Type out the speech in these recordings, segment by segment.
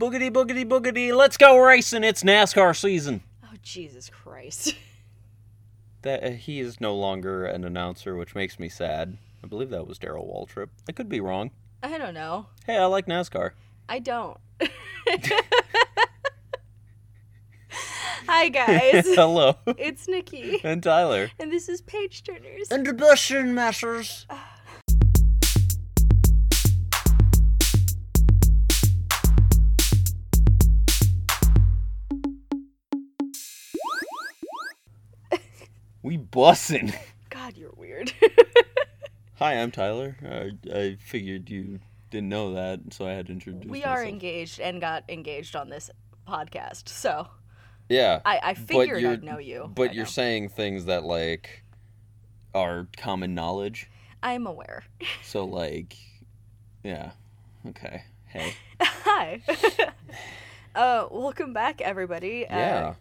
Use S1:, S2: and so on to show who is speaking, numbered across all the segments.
S1: Boogity, boogity, boogity. Let's go racing. It's NASCAR season.
S2: Oh Jesus Christ.
S1: That uh, he is no longer an announcer, which makes me sad. I believe that was Darrell Waltrip. I could be wrong.
S2: I don't know.
S1: Hey, I like NASCAR.
S2: I don't. Hi guys.
S1: Hello.
S2: it's Niki.
S1: and Tyler.
S2: And this is Page Turners.
S1: Introduction masters. We bussin'.
S2: God, you're weird.
S1: Hi, I'm Tyler. I, I figured you didn't know that, so I had to introduce
S2: we are engaged and got engaged on this podcast. So
S1: Yeah.
S2: I, I figured I'd know you.
S1: But
S2: I
S1: you're
S2: know.
S1: saying things that like are common knowledge.
S2: I'm aware.
S1: So like yeah. Okay. Hey.
S2: Hi. uh, welcome back, everybody.
S1: Yeah.
S2: Uh,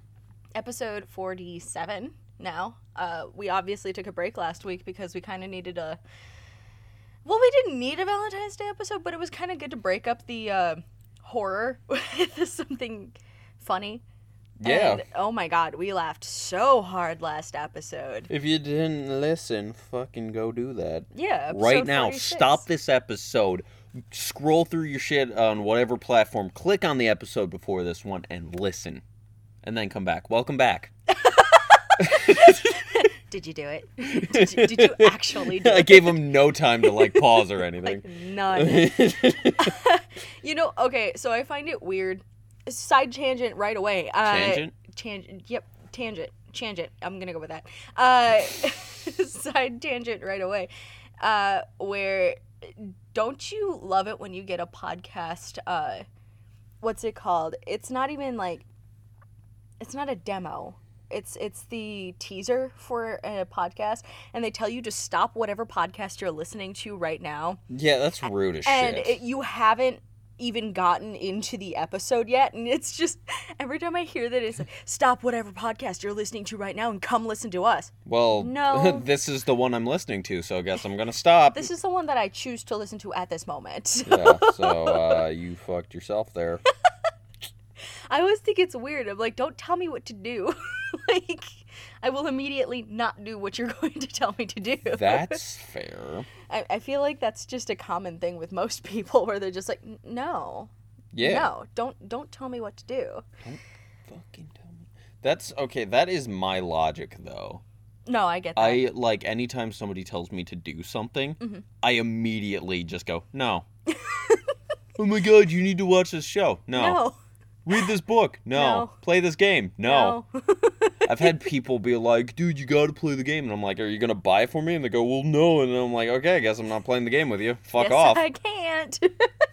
S2: episode 47 now. Uh, we obviously took a break last week because we kind of needed a. Well, we didn't need a Valentine's Day episode, but it was kind of good to break up the uh, horror with something funny.
S1: Yeah.
S2: And, oh my god, we laughed so hard last episode.
S1: If you didn't listen, fucking go do that.
S2: Yeah.
S1: right now,
S2: 46.
S1: stop this episode. Scroll through your shit on whatever platform. Click on the episode before this one and listen. And then come back. Welcome back.
S2: Did you do it? Did you, did you actually do
S1: I
S2: it?
S1: gave him no time to like pause or anything.
S2: like none. You know, okay, so I find it weird. Side tangent right away. Uh,
S1: Tangent?
S2: Tangent. Yep. Tangent. Tangent. I'm gonna go with that. Uh, side tangent right away. Uh, where don't you love it when you get a podcast? Uh, what's it called? It's not even like. It's not a demo. It's it's the teaser for a podcast, and they tell you to stop whatever podcast you're listening to right now
S1: yeah, that's rude as
S2: and
S1: shit.
S2: it, you haven't even gotten into the episode yet and it's just every time i hear that it's like stop whatever podcast you're listening to right now and come listen to us
S1: well,
S2: No.
S1: this is the one I'm listening to, so I guess I'm gonna stop.
S2: this is the one that i choose to listen to at this moment
S1: yeah, so uh, you fucked yourself there.
S2: i always think it's weird i'm like don't tell me what to do like i will immediately not do what you're going to tell me to do
S1: That's fair.
S2: I, I feel like that's just a common thing with most people where they're just like no
S1: Yeah.
S2: no don't don't tell me what to do
S1: Fucking tell me. That's okay. That is my logic, though.
S2: no i get that
S1: I like anytime somebody tells me to do something,
S2: Mhm.
S1: I immediately just go, no. oh my god, you need to watch this show. No.
S2: no
S1: Read this book. No.
S2: No.
S1: Play this game. No.
S2: no.
S1: I've had people be like, dude, you gotta play the game. And I'm like, are you gonna buy it for me? And they go, well, no. And I'm like, okay, I guess I'm not playing the game with you. Fuck
S2: yes,
S1: off.
S2: I can't.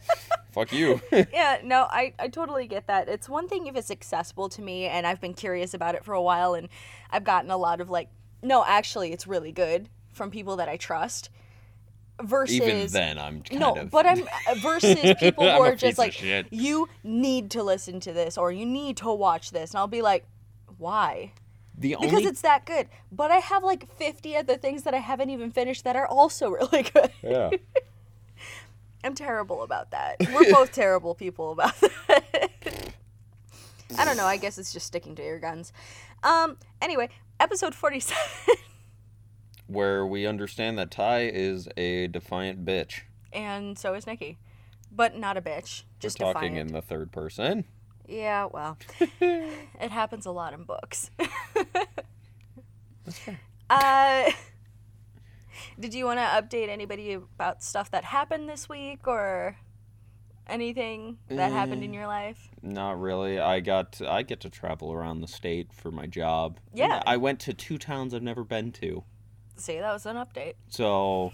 S1: Fuck you.
S2: yeah, no, I, I totally get that. It's one thing if it's accessible to me and I've been curious about it for a while and I've gotten a lot of like, no, actually, it's really good from people that I trust. Versus.
S1: Even then, I'm kind
S2: no,
S1: of.
S2: but I'm uh, versus people who are just like, you need to listen to this or you need to watch this, and I'll be like, why?
S1: The
S2: Because
S1: only.
S2: it's that good. But I have like 50 other things that I haven't even finished that are also really good.
S1: Yeah.
S2: I'm terrible about that. We're both terrible people about that. I don't know. I guess it's just sticking to your guns. Um. Anyway, episode 47.
S1: Where we understand that Ty is a defiant bitch.
S2: and so is Niki, but not a bitch. Just
S1: We're talking
S2: defiant.
S1: in the third person.
S2: Yeah. Well, it happens a lot in books.
S1: That's fair.
S2: uh. Did you want to update anybody about stuff that happened this week or anything that happened in
S1: Mm.
S2: your life?
S1: Not really. I got I get to travel around the state for my job.
S2: Yeah.
S1: I went to two towns I've never been to.
S2: See, that was an update.
S1: So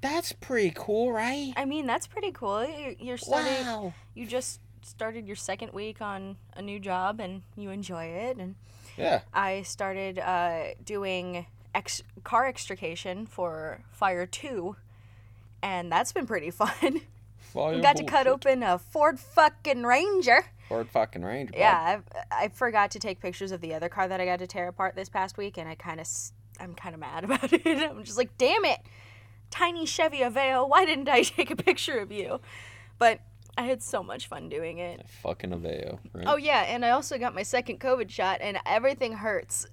S1: that's pretty cool, right?
S2: I mean, that's pretty cool. You- You're starting. You just started your second week on a new job, and you enjoy it. And
S1: Yeah.
S2: I started uh, doing ex- car extrication for Fire Two, and that's been pretty fun.
S1: Fire
S2: Got to cut open a Ford fucking Ranger.
S1: Ford fucking Ranger. bud.
S2: Yeah, I, I forgot to take pictures of the other car that I got to tear apart this past week, and I kind of, I'm kind of mad about it. I'm just like, damn it, tiny Chevy Aveo, why didn't I take a picture of you? But I had so much fun doing it.
S1: Fucking Aveo, right?
S2: Oh yeah, and I also got my second COVID shot, and everything hurts.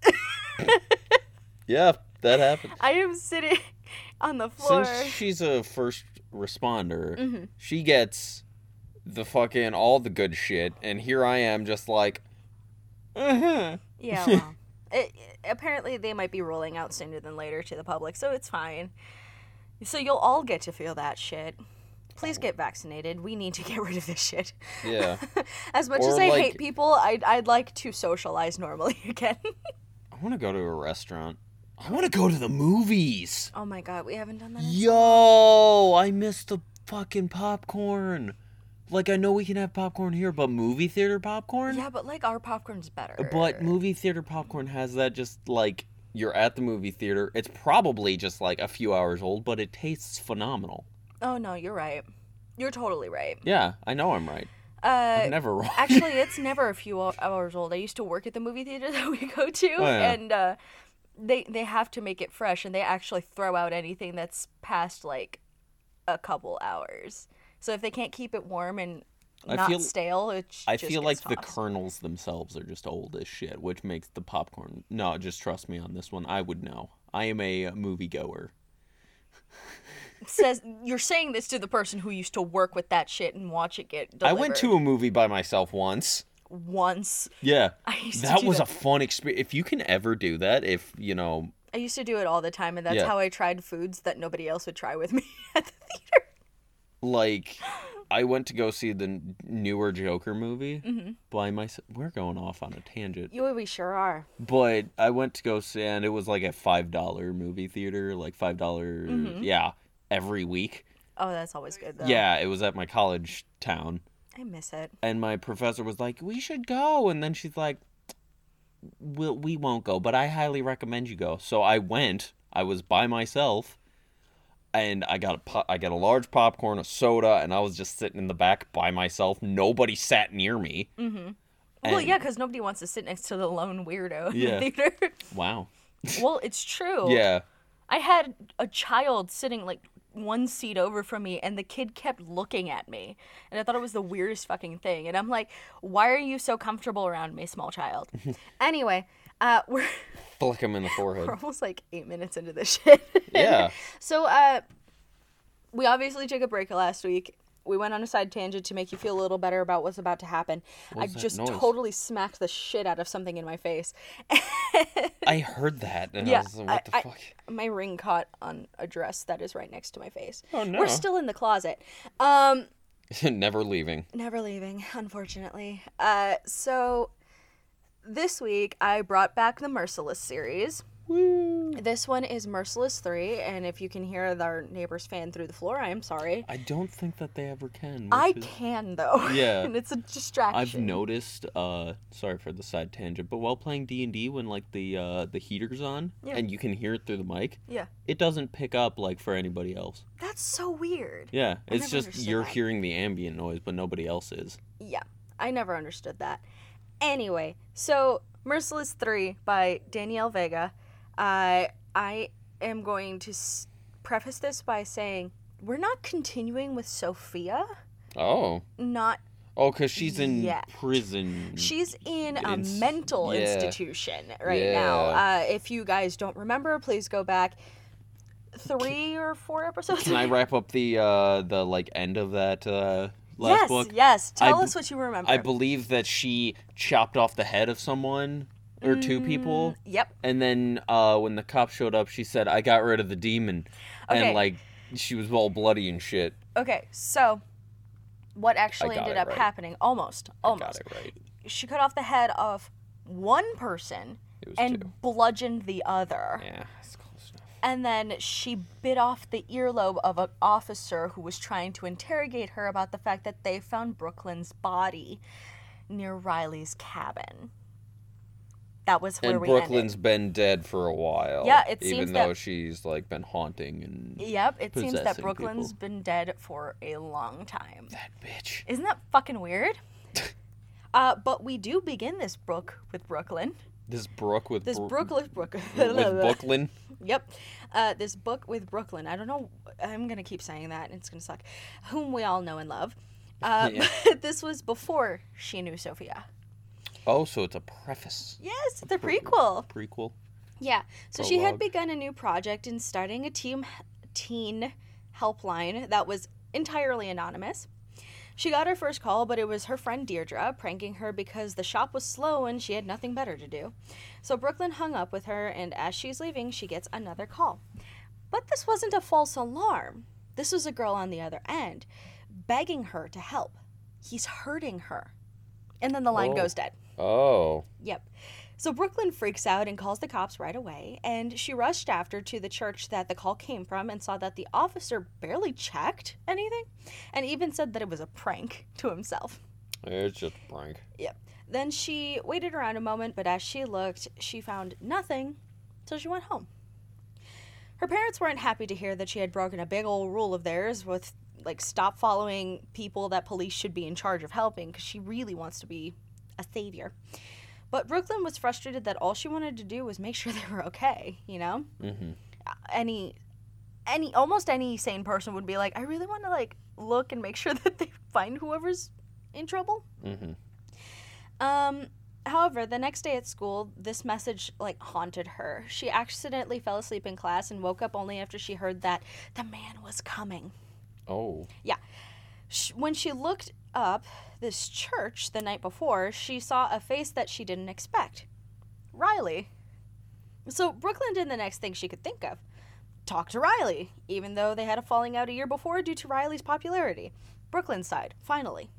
S1: yeah, that happens.
S2: I am sitting on the floor.
S1: Since she's a first responder,
S2: Mhm.
S1: she gets the fucking all the good shit, and here I am just like, uh-huh.
S2: Yeah, well, it, apparently they might be rolling out sooner than later to the public, so it's fine. So you'll all get to feel that shit. Please get vaccinated. We need to get rid of this shit.
S1: yeah.
S2: As much
S1: Or,
S2: as I
S1: like-
S2: hate people, I'd, I'd like to socialize normally again.
S1: I want to go to a restaurant. I want to go to the movies.
S2: oh my god, we haven't done that.
S1: Yo, I missed the fucking popcorn. Like I know we can have popcorn here, but movie theater popcorn?
S2: Yeah, but like our popcorn's better.
S1: But movie theater popcorn has that just like you're at the movie theater. It's probably just like a few hours old, but it tastes phenomenal.
S2: Oh no, you're right. You're totally right.
S1: Yeah, I know I'm right.
S2: Uh,
S1: I'm never wrong.
S2: Actually, it's never a few hours old. I used to work at the movie theater that we go to,
S1: Oh, yeah.
S2: and uh, they they have to make it fresh, and they actually throw out anything that's past like a couple hours. So if they can't keep it warm and
S1: I
S2: not
S1: feel-
S2: stale, it j-
S1: I feel like
S2: gets
S1: the kernels themselves are just old as shit, which makes the popcorn. No, just trust me on this one. I would know. I am a moviegoer.
S2: says you're saying this to the person who used to work with that shit and watch it get. Delivered
S1: I went to a movie by myself once.
S2: once.
S1: Yeah.
S2: I used to
S1: That was
S2: that.
S1: a fun experience. If you can ever do that, if, you know,
S2: I used to do it all the time, and that's
S1: Yeah.
S2: how I tried foods that nobody else would try with me at the theater.
S1: like I went to go see the newer Joker movie
S2: Mm-hmm.
S1: by myself. We're going off on a tangent,
S2: You we sure are.
S1: but I went to go see, and it was like a five dollar movie theater, like five
S2: Mm-hmm.
S1: yeah, every week.
S2: Oh, that's always good though.
S1: Yeah, it was at my college town,
S2: I miss it.
S1: and my professor was like, "We should go," and then she's like, "We'll we won't go, but I highly recommend you go." So I went. I was by myself. And I got a po- I got a large popcorn, a soda, and I was just sitting in the back by myself. Nobody sat near me. Mm-hmm.
S2: well,
S1: And-
S2: yeah, because nobody wants to sit next to the lone weirdo in
S1: Yeah.
S2: the theater.
S1: Wow.
S2: well, it's true.
S1: Yeah.
S2: I had a child sitting like one seat over from me, and the kid kept looking at me, and I thought it was the weirdest fucking thing. And I'm like, "Why are you so comfortable around me, small child?" anyway, uh, we're
S1: Flick him in the forehead.
S2: we're almost like eight minutes into this shit.
S1: Yeah.
S2: So, uh, we obviously took a break last week. We went on a side tangent to make you feel a little better about what's about to happen. I just
S1: noise?
S2: totally smacked the shit out of something in my face.
S1: I heard that and
S2: Yeah,
S1: I was like, what the
S2: I- I-
S1: fuck?
S2: my ring caught on a dress that is right next to my face.
S1: Oh, no.
S2: We're still in the closet. Um,
S1: Never leaving.
S2: never leaving, unfortunately. Uh, so this week I brought back the Merciless series.
S1: Woo.
S2: This one is Merciless 3, and if you can hear our neighbor's fan through the floor, I am sorry.
S1: I don't think that they ever can.
S2: I
S1: is-
S2: can though.
S1: Yeah.
S2: and it's a distraction.
S1: I've noticed. Uh, sorry for the side tangent, but while playing D and D, when like the uh the heater's on
S2: Yeah.
S1: and you can hear it through the mic,
S2: Yeah.
S1: it doesn't pick up like for anybody else.
S2: That's so weird.
S1: Yeah,
S2: I
S1: it's just you're
S2: that.
S1: hearing the ambient noise, but nobody else is.
S2: Yeah, I never understood that. Anyway, so Merciless 3 by Danielle Vega. Uh, I am going to s- preface this by saying we're not continuing with Sophia.
S1: Oh,
S2: Not
S1: oh, cause she's in
S2: Yet.
S1: prison.
S2: she's in a mental
S1: yeah.
S2: institution right now. Uh, if you guys don't remember, please go back three or four episodes.
S1: Can I wrap up the uh the like end of that uh last
S2: yes,
S1: book?
S2: yes. Tell
S1: I
S2: us what you remember.
S1: I believe that she chopped off the head of someone or two people.
S2: Mm, Yep.
S1: And then uh, when the cop showed up, she said, "I got rid of the demon,"
S2: Okay.
S1: and like she was all bloody and shit.
S2: Okay, so what actually ended up
S1: right.
S2: happening? Almost, almost.
S1: Got it right.
S2: She cut off the head of one person and
S1: two.
S2: bludgeoned the other.
S1: Yeah, it's close enough.
S2: And then she bit off the earlobe of an officer who was trying to interrogate her about the fact that they found Brooklyn's body near Riley's cabin. That was where
S1: And
S2: we
S1: Brooklyn's
S2: ended.
S1: been dead for a while.
S2: Yeah, it
S1: even
S2: seems
S1: though
S2: that-
S1: she's like been haunting and
S2: Yep, it seems that Brooklyn's
S1: people.
S2: been dead for a long time.
S1: that bitch.
S2: Isn't that fucking weird? uh, but we do begin this book with Brooklyn.
S1: This Brooke with
S2: This
S1: Bro-
S2: Brooklyn, Brooklyn.
S1: with Brooklyn.
S2: Yep. Uh, this book with Brooklyn. I don't know. I'm gonna keep saying that. and It's gonna suck. Whom we all know and love. Uh,
S3: Yeah.
S2: this was before she knew Sophia.
S3: Oh, so it's a preface.
S2: Yes, the prequel.
S3: Prequel.
S2: Yeah. So she had begun a new project in starting a team teen helpline that was entirely anonymous. She got her first call, but it was her friend Deirdre pranking her because the shop was slow and she had nothing better to do. So Brooklyn hung up with her, and as she's leaving, she gets another call. But this wasn't a false alarm. This was a girl on the other end, begging her to help. He's hurting her. And then the line
S3: Oh.
S2: goes dead.
S3: Oh.
S2: Yep. So Brooklyn freaks out and calls the cops right away, and she rushed after to the church that the call came from and saw that the officer barely checked anything and even said that it was a prank to himself.
S3: It's just a prank.
S2: Yep. Then she waited around a moment, but as she looked, she found nothing, so she went home. Her parents weren't happy to hear that she had broken a big old rule of theirs with like stop following people that police should be in charge of helping because she really wants to be a savior. But Brooklyn was frustrated that all she wanted to do was make sure they were okay, you know?
S3: Mm-hmm.
S2: Any any almost any sane person would be like, I really want to like look and make sure that they find whoever's in trouble.
S3: Mm-hmm.
S2: Um, however, the next day at school, this message like haunted her. She accidentally fell asleep in class and woke up only after she heard that the man was coming.
S3: Oh.
S2: Sh- When she looked up this church the night before, she saw a face that she didn't expect. Riley. So Brooklyn did the next thing she could think of. Talk to Riley, even though they had a falling out a year before due to Riley's popularity. Brooklyn's side, finally.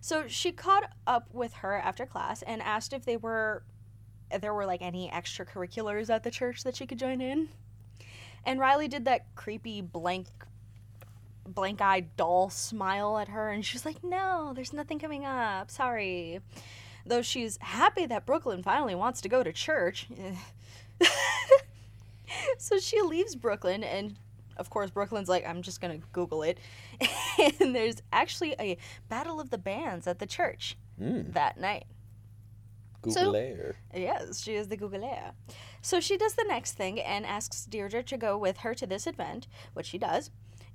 S2: So she caught up with her after class and asked if they were if there were like any extracurriculars at the church that she could join in. And Riley did that creepy blank blank eyed doll smile at her and she's like, No, there's nothing coming up. Sorry. Though she's happy that Brooklyn finally wants to go to church. so she leaves Brooklyn and of course Brooklyn's like, I'm just gonna Google it. and there's actually a battle of the bands at the church
S3: Mm.
S2: that night.
S3: Google Air.
S2: Yes, she is the Googleair. So she does the next thing and asks Deirdre to go with her to this event, which she does.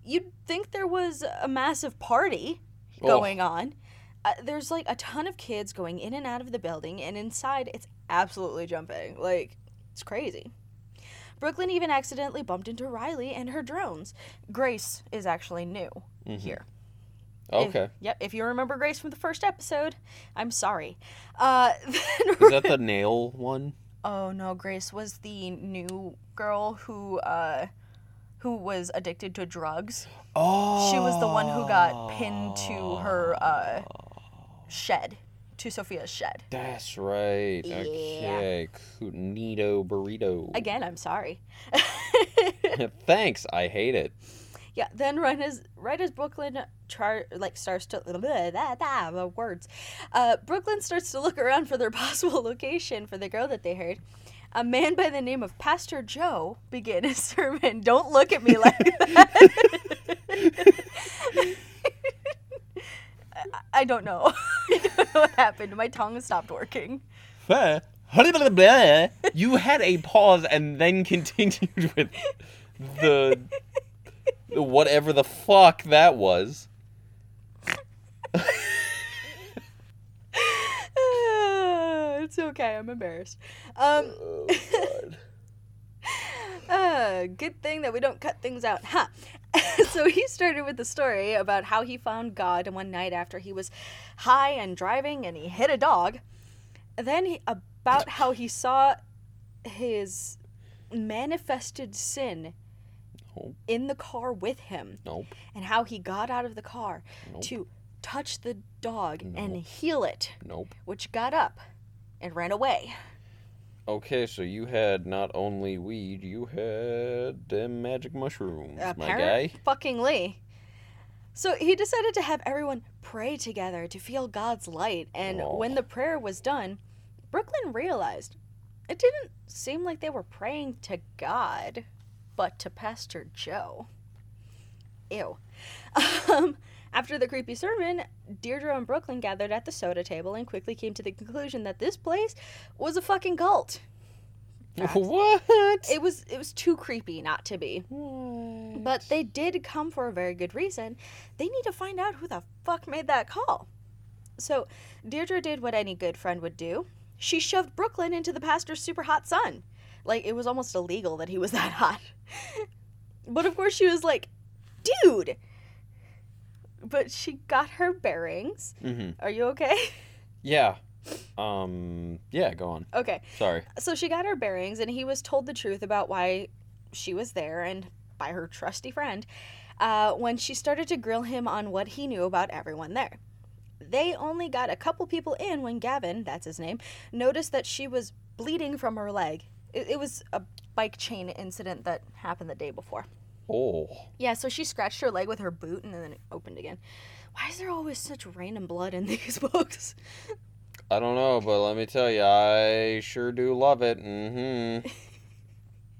S2: You'd think there was a massive party
S3: Oh.
S2: going on. Uh, there's like a ton of kids going in and out of the building, and inside it's absolutely jumping. Like, it's crazy. Brooklyn even accidentally bumped into Riley and her drones. Grace is actually new
S3: Mhm.
S2: here.
S3: Okay.
S2: If, yep, if you remember Grace from the first episode, I'm sorry. Uh,
S3: Is that the nail one?
S2: Oh no, Grace was the new girl who uh who was addicted to drugs.
S3: Oh.
S2: She was the one who got pinned to her uh shed, to Sophia's shed.
S3: That's right.
S2: Yeah.
S3: Okay. Nito burrito.
S2: Again, I'm sorry.
S3: Thanks. I hate it.
S2: yeah, then right as right as Brooklyn char- like starts to blah, blah, blah, the words, uh, Brooklyn starts to look around for their possible location for the girl that they heard. A man by the name of Pastor Joe began his sermon. Don't look at me like that. I- don't know. I don't know what happened. My tongue stopped working.
S3: You had a pause and then continued with the whatever the fuck that was.
S2: It's okay. I'm embarrassed. Um,
S3: Oh god.
S2: uh, good thing that we don't cut things out, huh? so he started with the story about how he found God one night after he was high and driving and he hit a dog. Then he, about how he saw his manifested sin
S3: Nope.
S2: in the car with him
S3: Nope.
S2: and how he got out of the car
S3: Nope.
S2: to touch the dog and heal it,
S3: Nope.
S2: which got up and ran away.
S3: Okay, so you had not only weed, you had them magic mushrooms, my guy.
S2: Fucking Lee. So he decided to have everyone pray together to feel God's light, and
S3: Oh.
S2: when the prayer was done, Brooklyn realized it didn't seem like they were praying to God, but to Pastor Joe. Ew. Um, after the creepy sermon, Deirdre and Brooklyn gathered at the soda table and quickly came to the conclusion that this place was a fucking cult.
S3: what?
S2: it was it was too creepy not to be.
S3: What?
S2: But they did come for a very good reason. They need to find out who the fuck made that call. So, Deirdre did what any good friend would do. She shoved Brooklyn into the pastor's super hot sun. Like, it was almost illegal that he was that hot. but of course, she was like, dude! But she got her bearings.
S3: hmm
S2: Are you okay?
S3: Yeah. Um. Yeah. Go on.
S2: okay.
S3: Sorry.
S2: So she got her bearings, and he was told the truth about why she was there and by her trusty friend uh, when she started to grill him on what he knew about everyone there. They only got a couple people in when Gavin, that's his name, noticed that she was bleeding from her leg. It, it was a bike chain incident that happened the day before.
S3: Oh.
S2: Yeah, so she scratched her leg with her boot and then it opened again. Why is there always such random blood in these books?
S3: I don't know, but let me tell you, I sure do love it. Mm-hmm.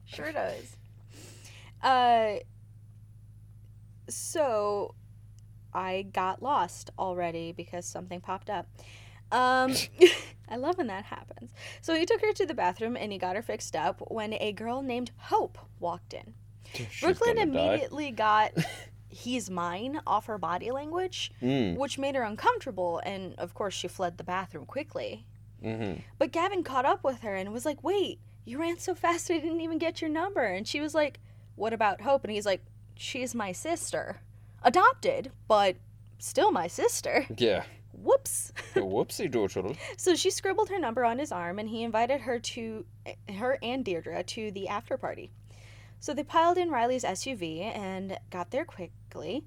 S2: Sure does. Uh, so I got lost already because something popped up. Um, I love when that happens. So he took her to the bathroom and he got her fixed up when a girl named Hope walked in. Brooklyn immediately got he's mine off her body language,
S3: Mm.
S2: which made her uncomfortable, and of course she fled the bathroom quickly.
S3: Mm-hmm.
S2: But Gavin caught up with her and was like, Wait, you ran so fast I didn't even get your number. And she was like, What about Hope? And he's like, She's my sister. Adopted, but still my sister.
S3: Yeah.
S2: Whoops.
S3: Whoopsie doodle.
S2: So she scribbled her number on his arm and he invited her to her and Deirdre to the after party. So they piled in Riley's SUV and got there quickly,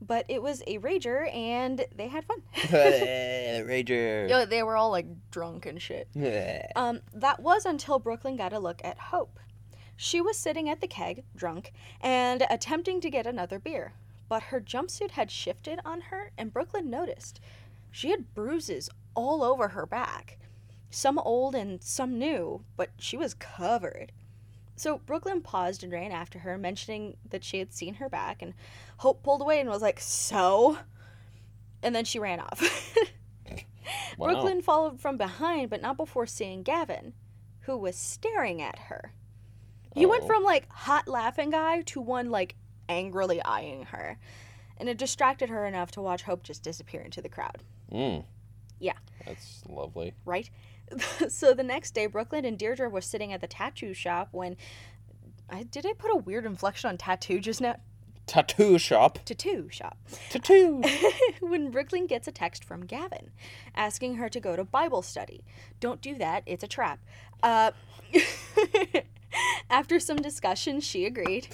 S2: but it was a rager and they had fun.
S3: Rager.
S2: Yeah, they were all like drunk and shit. Um, that was until Brooklyn got a look at Hope. She was sitting at the keg, drunk, and attempting to get another beer. But her jumpsuit had shifted on her, and Brooklyn noticed. She had bruises all over her back. Some old and some new, but she was covered. So Brooklyn paused and ran after her, mentioning that she had seen her back, and Hope pulled away and was like, So? And then she ran off.
S3: Wow.
S2: Brooklyn followed from behind, but not before seeing Gavin, who was staring at her. He went
S3: Oh.
S2: from like hot laughing guy to one like angrily eyeing her. And it distracted her enough to watch Hope just disappear into the crowd,
S3: Mm.
S2: Yeah.
S3: That's lovely.
S2: right? so the next day, Brooklyn and Deirdre were sitting at the tattoo shop when. I, did I put a weird inflection on tattoo just now?
S3: Tattoo shop.
S2: Tattoo shop.
S3: Tattoo.
S2: when Brooklyn gets a text from Gavin asking her to go to Bible study. Don't do that, it's a trap. Uh, after some discussion, she agreed,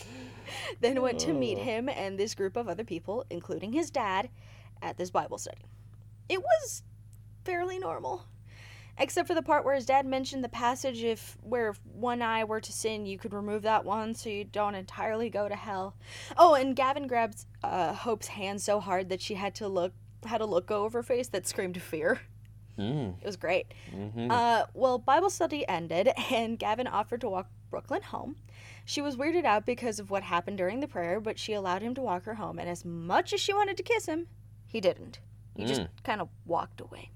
S2: then went to meet
S3: Oh.
S2: him and this group of other people, including his dad, at this Bible study. It was fairly normal. Except for the part where his dad mentioned the passage if where if one eye were to sin, you could remove that one so you don't entirely go to hell. Oh, and Gavin grabbed uh, Hope's hand so hard that she had to look had a look go over her face that screamed fear.
S3: mm.
S2: It was great.
S3: Mm-hmm.
S2: Uh, well, Bible study ended, and Gavin offered to walk Brooklyn home. She was weirded out because of what happened during the prayer, but she allowed him to walk her home. And as much as she wanted to kiss him, he didn't. He just
S3: Mm.
S2: kind of walked away.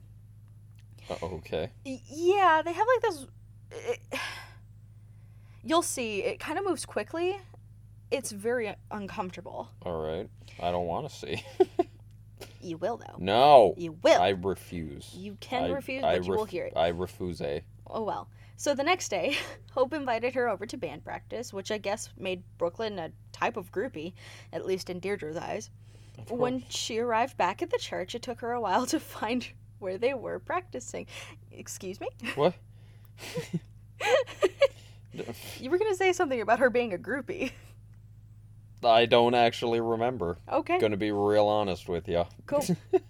S3: Oh,
S2: okay. Yeah, they have like this. It, you'll see, it kind of moves quickly. It's very uncomfortable.
S3: All right. I don't want to see.
S2: You will, though.
S3: no.
S2: You will.
S3: I refuse.
S2: you can
S3: I-
S2: refuse,
S3: I
S2: but you will hear it.
S3: I refuse. A.
S2: Oh well. So the next day, Hope invited her over to band practice, which I guess made Brooklyn a type of groupie, at least in Deirdre's eyes. When she arrived back at the church, it took her a while to find where they were practicing. Excuse me?
S3: What?
S2: You were going to say something about her being a groupie.
S3: I don't actually remember.
S2: Okay.
S3: Gonna be real honest with you.
S2: Cool.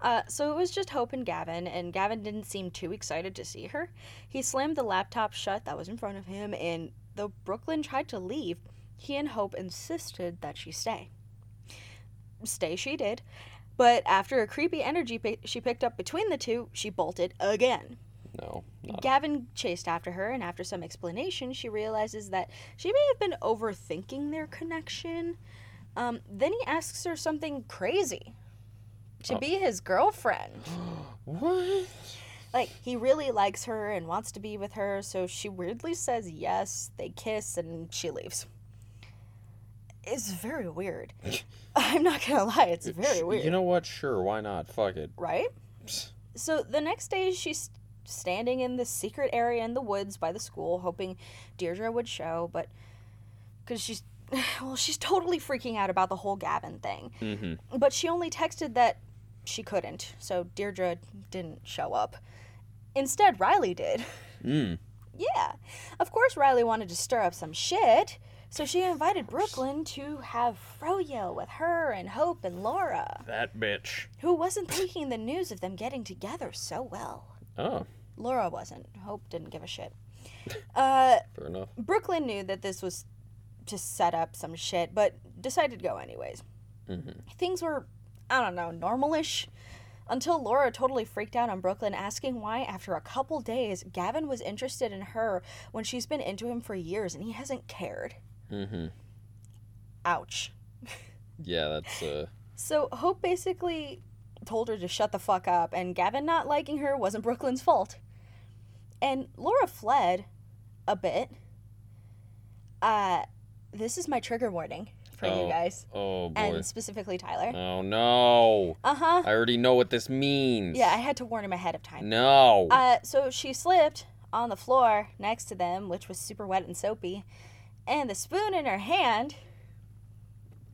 S2: Uh, so it was just Hope and Gavin, and Gavin didn't seem too excited to see her. He slammed the laptop shut that was in front of him, and though Brooklyn tried to leave, he and Hope insisted that she stay. Stay she did, but after a creepy energy she picked up between the two, she bolted again.
S3: No. Not.
S2: Gavin chased after her, and after some explanation, she realizes that she may have been overthinking their connection. Um, then he asks her something crazy to
S3: Oh.
S2: be his girlfriend.
S3: What?
S2: Like, he really likes her and wants to be with her, so she weirdly says yes, they kiss, and she leaves. It's very weird. I'm not gonna lie, it's very weird.
S3: You know what? Sure, why not? Fuck it.
S2: right? So the next day, she's standing in the secret area in the woods by the school, hoping Deirdre would show, but because she's well, she's totally freaking out about the whole Gavin thing.
S3: Mm-hmm.
S2: But she only texted that she couldn't, so Deirdre didn't show up. Instead, Riley did.
S3: Mm.
S2: Yeah. Of course, Riley wanted to stir up some shit, so she invited Brooklyn to have Froyo with her and Hope and Laura,
S3: That bitch.
S2: who wasn't taking the news of them getting together so well.
S3: Oh,
S2: Laura wasn't. Hope didn't give a shit. Uh,
S3: fair enough.
S2: Brooklyn knew that this was to set up some shit, but decided to go anyways.
S3: Mm-hmm.
S2: Things were, I don't know, normalish. Until Laura totally freaked out on Brooklyn, asking why, after a couple days, Gavin was interested in her when she's been into him for years and he hasn't cared.
S3: Mm-hmm.
S2: Ouch.
S3: Yeah, that's uh.
S2: So Hope basically told her to shut the fuck up, and Gavin not liking her wasn't Brooklyn's fault. And Laura fled a bit. Uh, this is my trigger warning for you
S3: Oh,
S2: guys,
S3: Oh boy.
S2: and specifically Tyler.
S3: Oh no.
S2: Uh huh.
S3: I already know what this means.
S2: Yeah, I had to warn him ahead of time.
S3: No.
S2: Uh, so she slipped on the floor next to them, which was super wet and soapy, and the spoon in her hand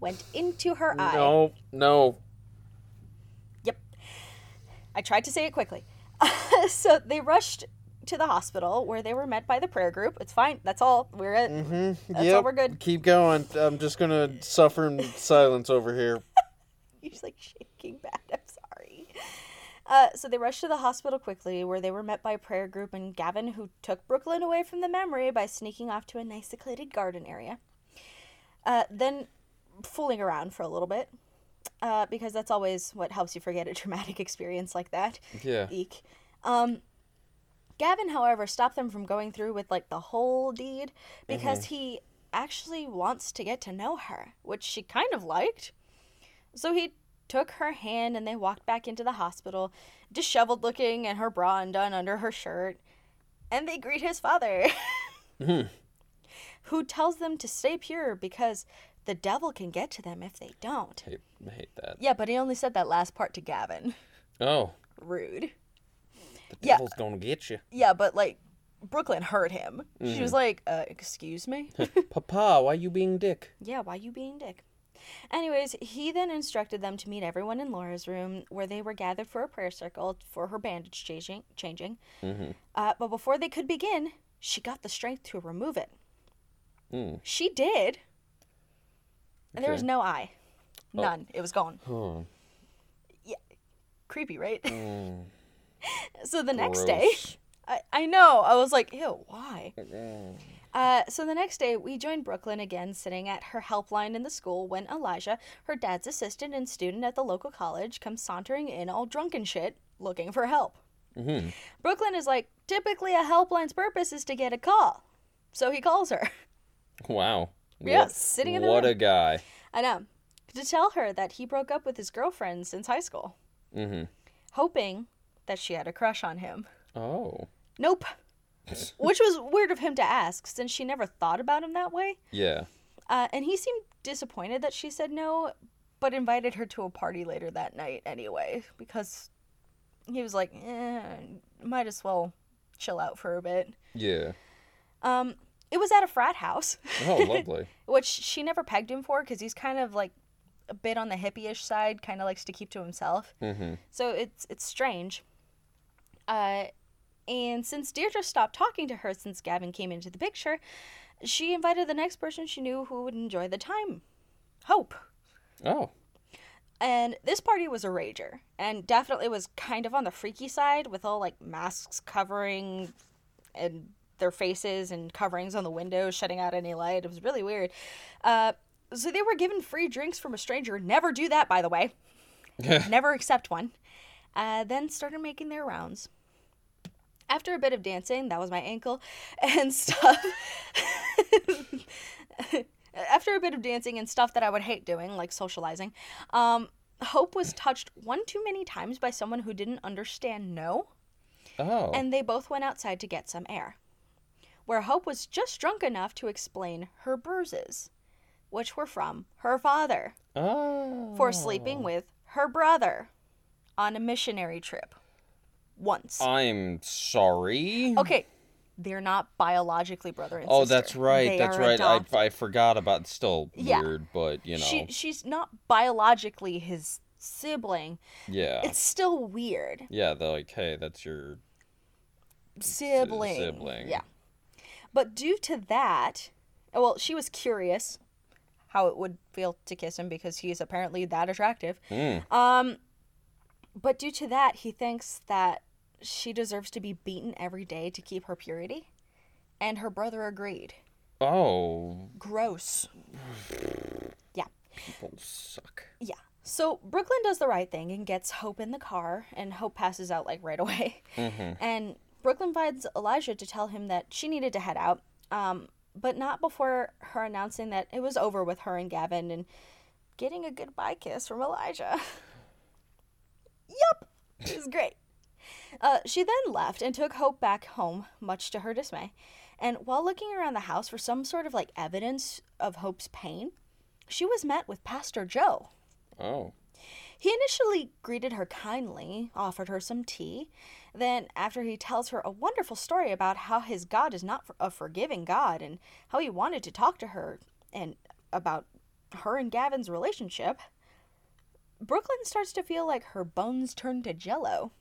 S2: went into her eye.
S3: no. No.
S2: Yep. I tried to say it quickly. so they rushed to the hospital where they were met by the prayer group. It's fine. That's all. We're at.
S1: Mm-hmm.
S2: That's
S1: yep.
S2: all we're good.
S1: Keep going. I'm just gonna suffer in silence over here.
S2: He's like shaking bad. Uh, so they rushed to the hospital quickly, where they were met by a prayer group and Gavin, who took Brooklyn away from the memory by sneaking off to a nice secluded garden area. Uh, then fooling around for a little bit, uh, because that's always what helps you forget a traumatic experience like that.
S1: Yeah.
S2: Eek. Um, Gavin, however, stopped them from going through with like the whole deed because he actually wants to get to know her, which she kind of liked. So he took her hand and they walked back into the hospital, disheveled looking and her bra undone under her shirt. And they greet his father, who tells them to stay pure because the devil can get to them if they don't.
S3: hate, I hate that.
S2: Yeah, but he only said that last part to Gavin.
S3: Oh,
S2: Rude.
S3: the
S2: Yeah.
S3: devil's gonna get you.
S2: Yeah, but like Brooklyn heard him. She was like, uh, "Excuse me."
S3: Papa, why you being dick?
S2: yeah, why you being dick? Anyways, he then instructed them to meet everyone in Laura's room, where they were gathered for a prayer circle for her bandage changing. Changing.
S3: Mm-hmm.
S2: Uh, but before they could begin, she got the strength to remove it.
S3: Mm.
S2: She did. And there was no eye. None. It was gone.
S3: Oh.
S2: Creepy, right?
S3: Mm.
S2: so the next day, I, I know. I was like, ew, why? Uh, so the next day, we join Brooklyn again, sitting at her helpline in the school when Elijah, her dad's assistant and student at the local college, comes sauntering in all drunk and shit, looking for help.
S3: Mm-hmm.
S2: Brooklyn is like, typically a helpline's purpose is to get a call. So he calls her.
S3: Wow.
S2: Yeah,
S3: What-
S2: sitting in the
S3: What
S2: room.
S3: a guy.
S2: I know. To tell her that he broke up with his girlfriend since high school,
S3: Mm-hmm.
S2: hoping that she had a crush on him.
S3: Oh.
S2: Nope. Which was weird of him to ask, since she never thought about him that way.
S3: Yeah.
S2: Uh, and he seemed disappointed that she said no, but invited her to a party later that night anyway, because he was like, eh, might as well chill out for a bit.
S3: Yeah.
S2: Um, it was at a frat house,
S3: Oh, lovely.
S2: which she never pegged him for because he's kind of like a bit on the hippie-ish side, kind of likes to keep to himself.
S3: Mm-hmm.
S2: So it's it's strange. Uh, and since Deirdre stopped talking to her since Gavin came into the picture, she invited the next person she knew who would enjoy the time. Hope.
S3: Oh.
S2: And this party was a rager, and definitely was kind of on the freaky side with all like masks covering and their faces and coverings on the windows, shutting out any light. It was really weird. Uh, so they were given free drinks from a stranger. Never do that, by the way. Never accept one. Uh, then started making their rounds. After a bit of dancing, that was my ankle, and stuff. After a bit of dancing and stuff that I would hate doing, like socializing, um, Hope was touched one too many times by someone who didn't understand no.
S3: Oh.
S2: and they both went outside to get some air. Where Hope was just drunk enough to explain her bruises, which were from her father
S3: oh.
S2: for sleeping with her brother on a missionary trip. Once.
S3: I'm sorry.
S2: Okay, they're not biologically brother and sister.
S3: Oh,
S2: sister.
S3: that's right.
S2: They
S3: that's right.
S2: adopted.
S3: I, I forgot about. Still
S2: Yeah.
S3: weird, but you know,
S2: She she's not biologically his sibling.
S3: yeah,
S2: It's still weird.
S3: yeah. They're like, hey, that's your
S2: Sibling.
S3: sibling.
S2: Yeah. But due to that, well, she was curious how it would feel to kiss him because he is apparently that attractive.
S3: Mm.
S2: Um, but due to that, he thinks that she deserves to be beaten every day to keep her purity, and her brother agreed.
S3: Oh,
S2: Gross. Yeah.
S3: people suck.
S2: Yeah. So Brooklyn does the right thing and gets Hope in the car, and Hope passes out like right away. And Brooklyn invites Elijah to tell him that she needed to head out, um, but not before her announcing that it was over with her and Gavin and getting a goodbye kiss from Elijah. yup, it was great. Uh, she then left and took Hope back home, much to her dismay. And while looking around the house for some sort of like evidence of Hope's pain, she was met with Pastor Joe.
S3: Oh,
S2: He initially greeted her kindly, offered her some tea. Then, after he tells her a wonderful story about how his God is not a forgiving God and how he wanted to talk to her and about her and Gavin's relationship, Brooklyn starts to feel like her bones turn to jello.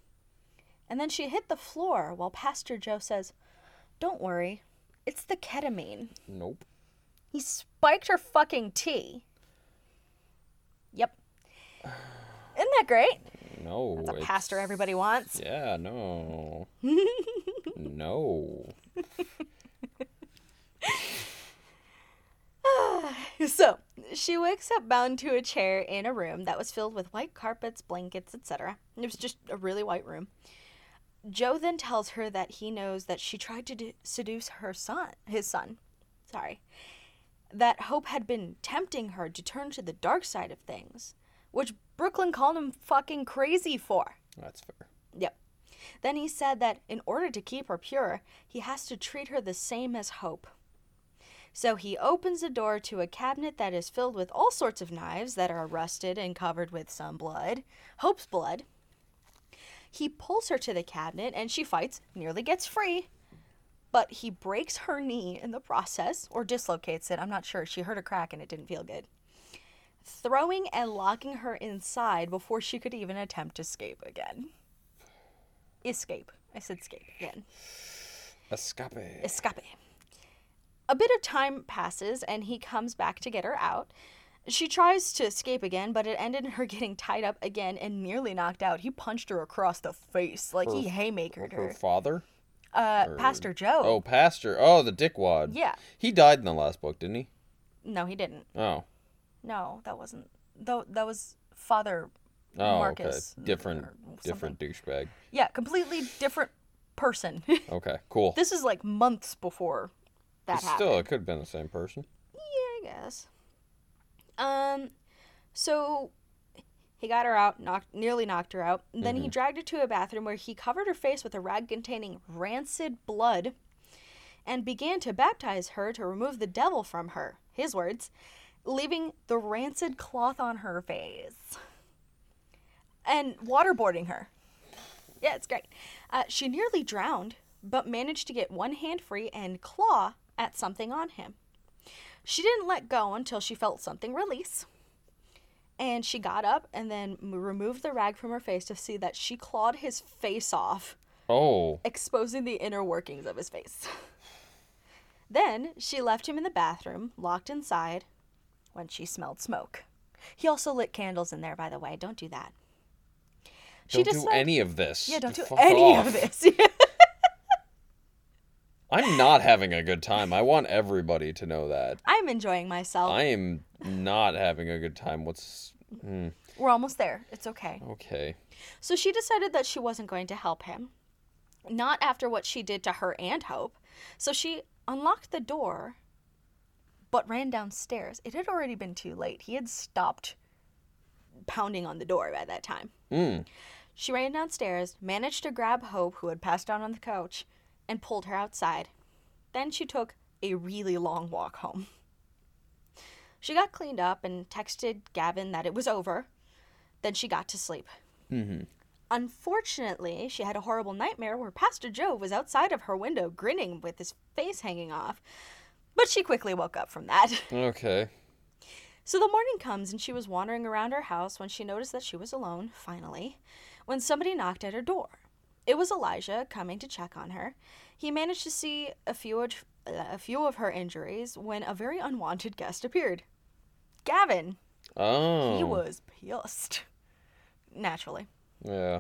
S2: And then she hit the floor while Pastor Joe says, Don't worry, it's the ketamine.
S3: nope.
S2: He spiked her fucking tea. Yep. Isn't that great?
S3: No.
S2: That's a
S3: it's-
S2: pastor everybody wants.
S3: Yeah, no. no.
S2: So, she wakes up bound to a chair in a room that was filled with white carpets, blankets, etc. It was just a really white room. Joe then tells her that he knows that she tried to d- seduce her son, his son. Sorry. That Hope had been tempting her to turn to the dark side of things, which Brooklyn called him fucking crazy for.
S3: That's fair.
S2: Yep. Then he said that in order to keep her pure, he has to treat her the same as Hope. So he opens a door to a cabinet that is filled with all sorts of knives that are rusted and covered with some blood, Hope's blood. He pulls her to the cabinet and she fights, nearly gets free. But he breaks her knee in the process, or dislocates it. I'm not sure. She heard a crack and it didn't feel good. Throwing and locking her inside before she could even attempt to escape again. Escape. I said escape again.
S3: Escape.
S2: Escape. A bit of time passes and he comes back to get her out. She tries to escape again, but it ended in her getting tied up again and nearly knocked out. He punched her across the face, like he haymakered
S3: Her
S2: her.
S3: father?
S2: Uh, Pastor Joe.
S3: Oh, pastor. Oh, the dickwad.
S2: Yeah.
S3: He died in the last book, didn't he?
S2: No, he didn't.
S3: Oh.
S2: No, that wasn't. Though that was Father
S3: Oh,
S2: Marcus.
S3: okay. Different, different douchebag.
S2: Yeah, completely different person.
S3: Okay, cool.
S2: this is like months before that happened.
S3: Still, it could have been the same person.
S2: Yeah, I guess. Um, so he got her out, knocked, nearly knocked her out. and Then he dragged her to a bathroom where he covered her face with a rag containing rancid blood, and began to baptize her to remove the devil from her. His words, leaving the rancid cloth on her face, and waterboarding her. Yeah, it's great. Uh, she nearly drowned, but managed to get one hand free and claw at something on him. She didn't let go until she felt something release. And she got up and then removed the rag from her face to see that she clawed his face off,
S3: Oh.
S2: exposing the inner workings of his face. then she left him in the bathroom, locked inside, when she smelled smoke. He also lit candles in there, by the way. Don't do that.
S3: She don't do any of this.
S2: Yeah, don't do
S3: Fuck
S2: any
S3: off.
S2: of this.
S3: I'm not having a good time. I want everybody to know that.
S2: I'm enjoying myself.
S3: I am not having a good time. What's. Hmm,
S2: We're almost there. It's okay.
S3: okay.
S2: So she decided that she wasn't going to help him. Not after what she did to her and Hope. So she unlocked the door, but ran downstairs. It had already been too late. He had stopped pounding on the door by that time.
S3: Mm.
S2: She ran downstairs, managed to grab Hope, who had passed out on the couch, and pulled her outside. Then she took a really long walk home. She got cleaned up and texted Gavin that it was over. Then she got to sleep.
S3: Mm-hmm.
S2: Unfortunately, she had a horrible nightmare where Pastor Joe was outside of her window grinning with his face hanging off. But she quickly woke up from that.
S1: Okay.
S2: So the morning comes and she was wandering around her house when she noticed that she was alone, finally, when somebody knocked at her door. It was Elijah coming to check on her. He managed to see a few of, a few of her injuries when a very unwanted guest appeared. Gavin.
S1: Oh.
S2: He was pissed. Naturally.
S1: Yeah.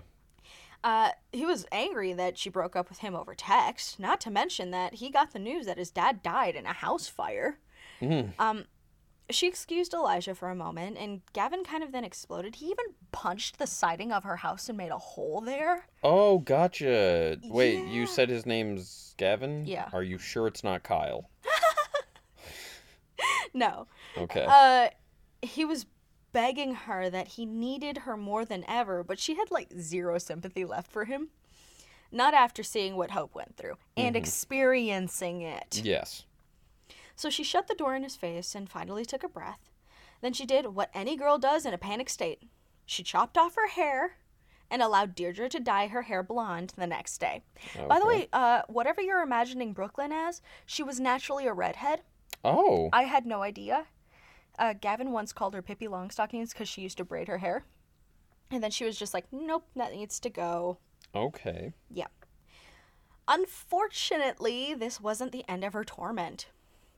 S2: Uh, he was angry that she broke up with him over text, not to mention that he got the news that his dad died in a house fire.
S1: Mhm.
S2: Um, she excused Elijah for a moment, and Gavin kind of then exploded. He even punched the siding of her house and made a hole there.
S1: Oh, gotcha. Wait,
S2: Yeah.
S1: you said his name's Gavin?
S2: Yeah.
S1: Are you sure it's not Kyle?
S2: No.
S1: Okay.
S2: Uh, he was begging her that he needed her more than ever, but she had like zero sympathy left for him. Not after seeing what Hope went through and experiencing it.
S1: yes.
S2: So she shut the door in his face and finally took a breath. Then she did what any girl does in a panic state. She chopped off her hair and allowed Deirdre to dye her hair blonde the next day. By the way, uh, whatever you're imagining Brooklyn as, she was naturally a redhead.
S1: Oh.
S2: I had no idea. Uh, Gavin once called her Pippi Longstockings because she used to braid her hair. And then she was just like, nope, that needs to go.
S1: Okay.
S2: Yeah. Unfortunately, this wasn't the end of her torment.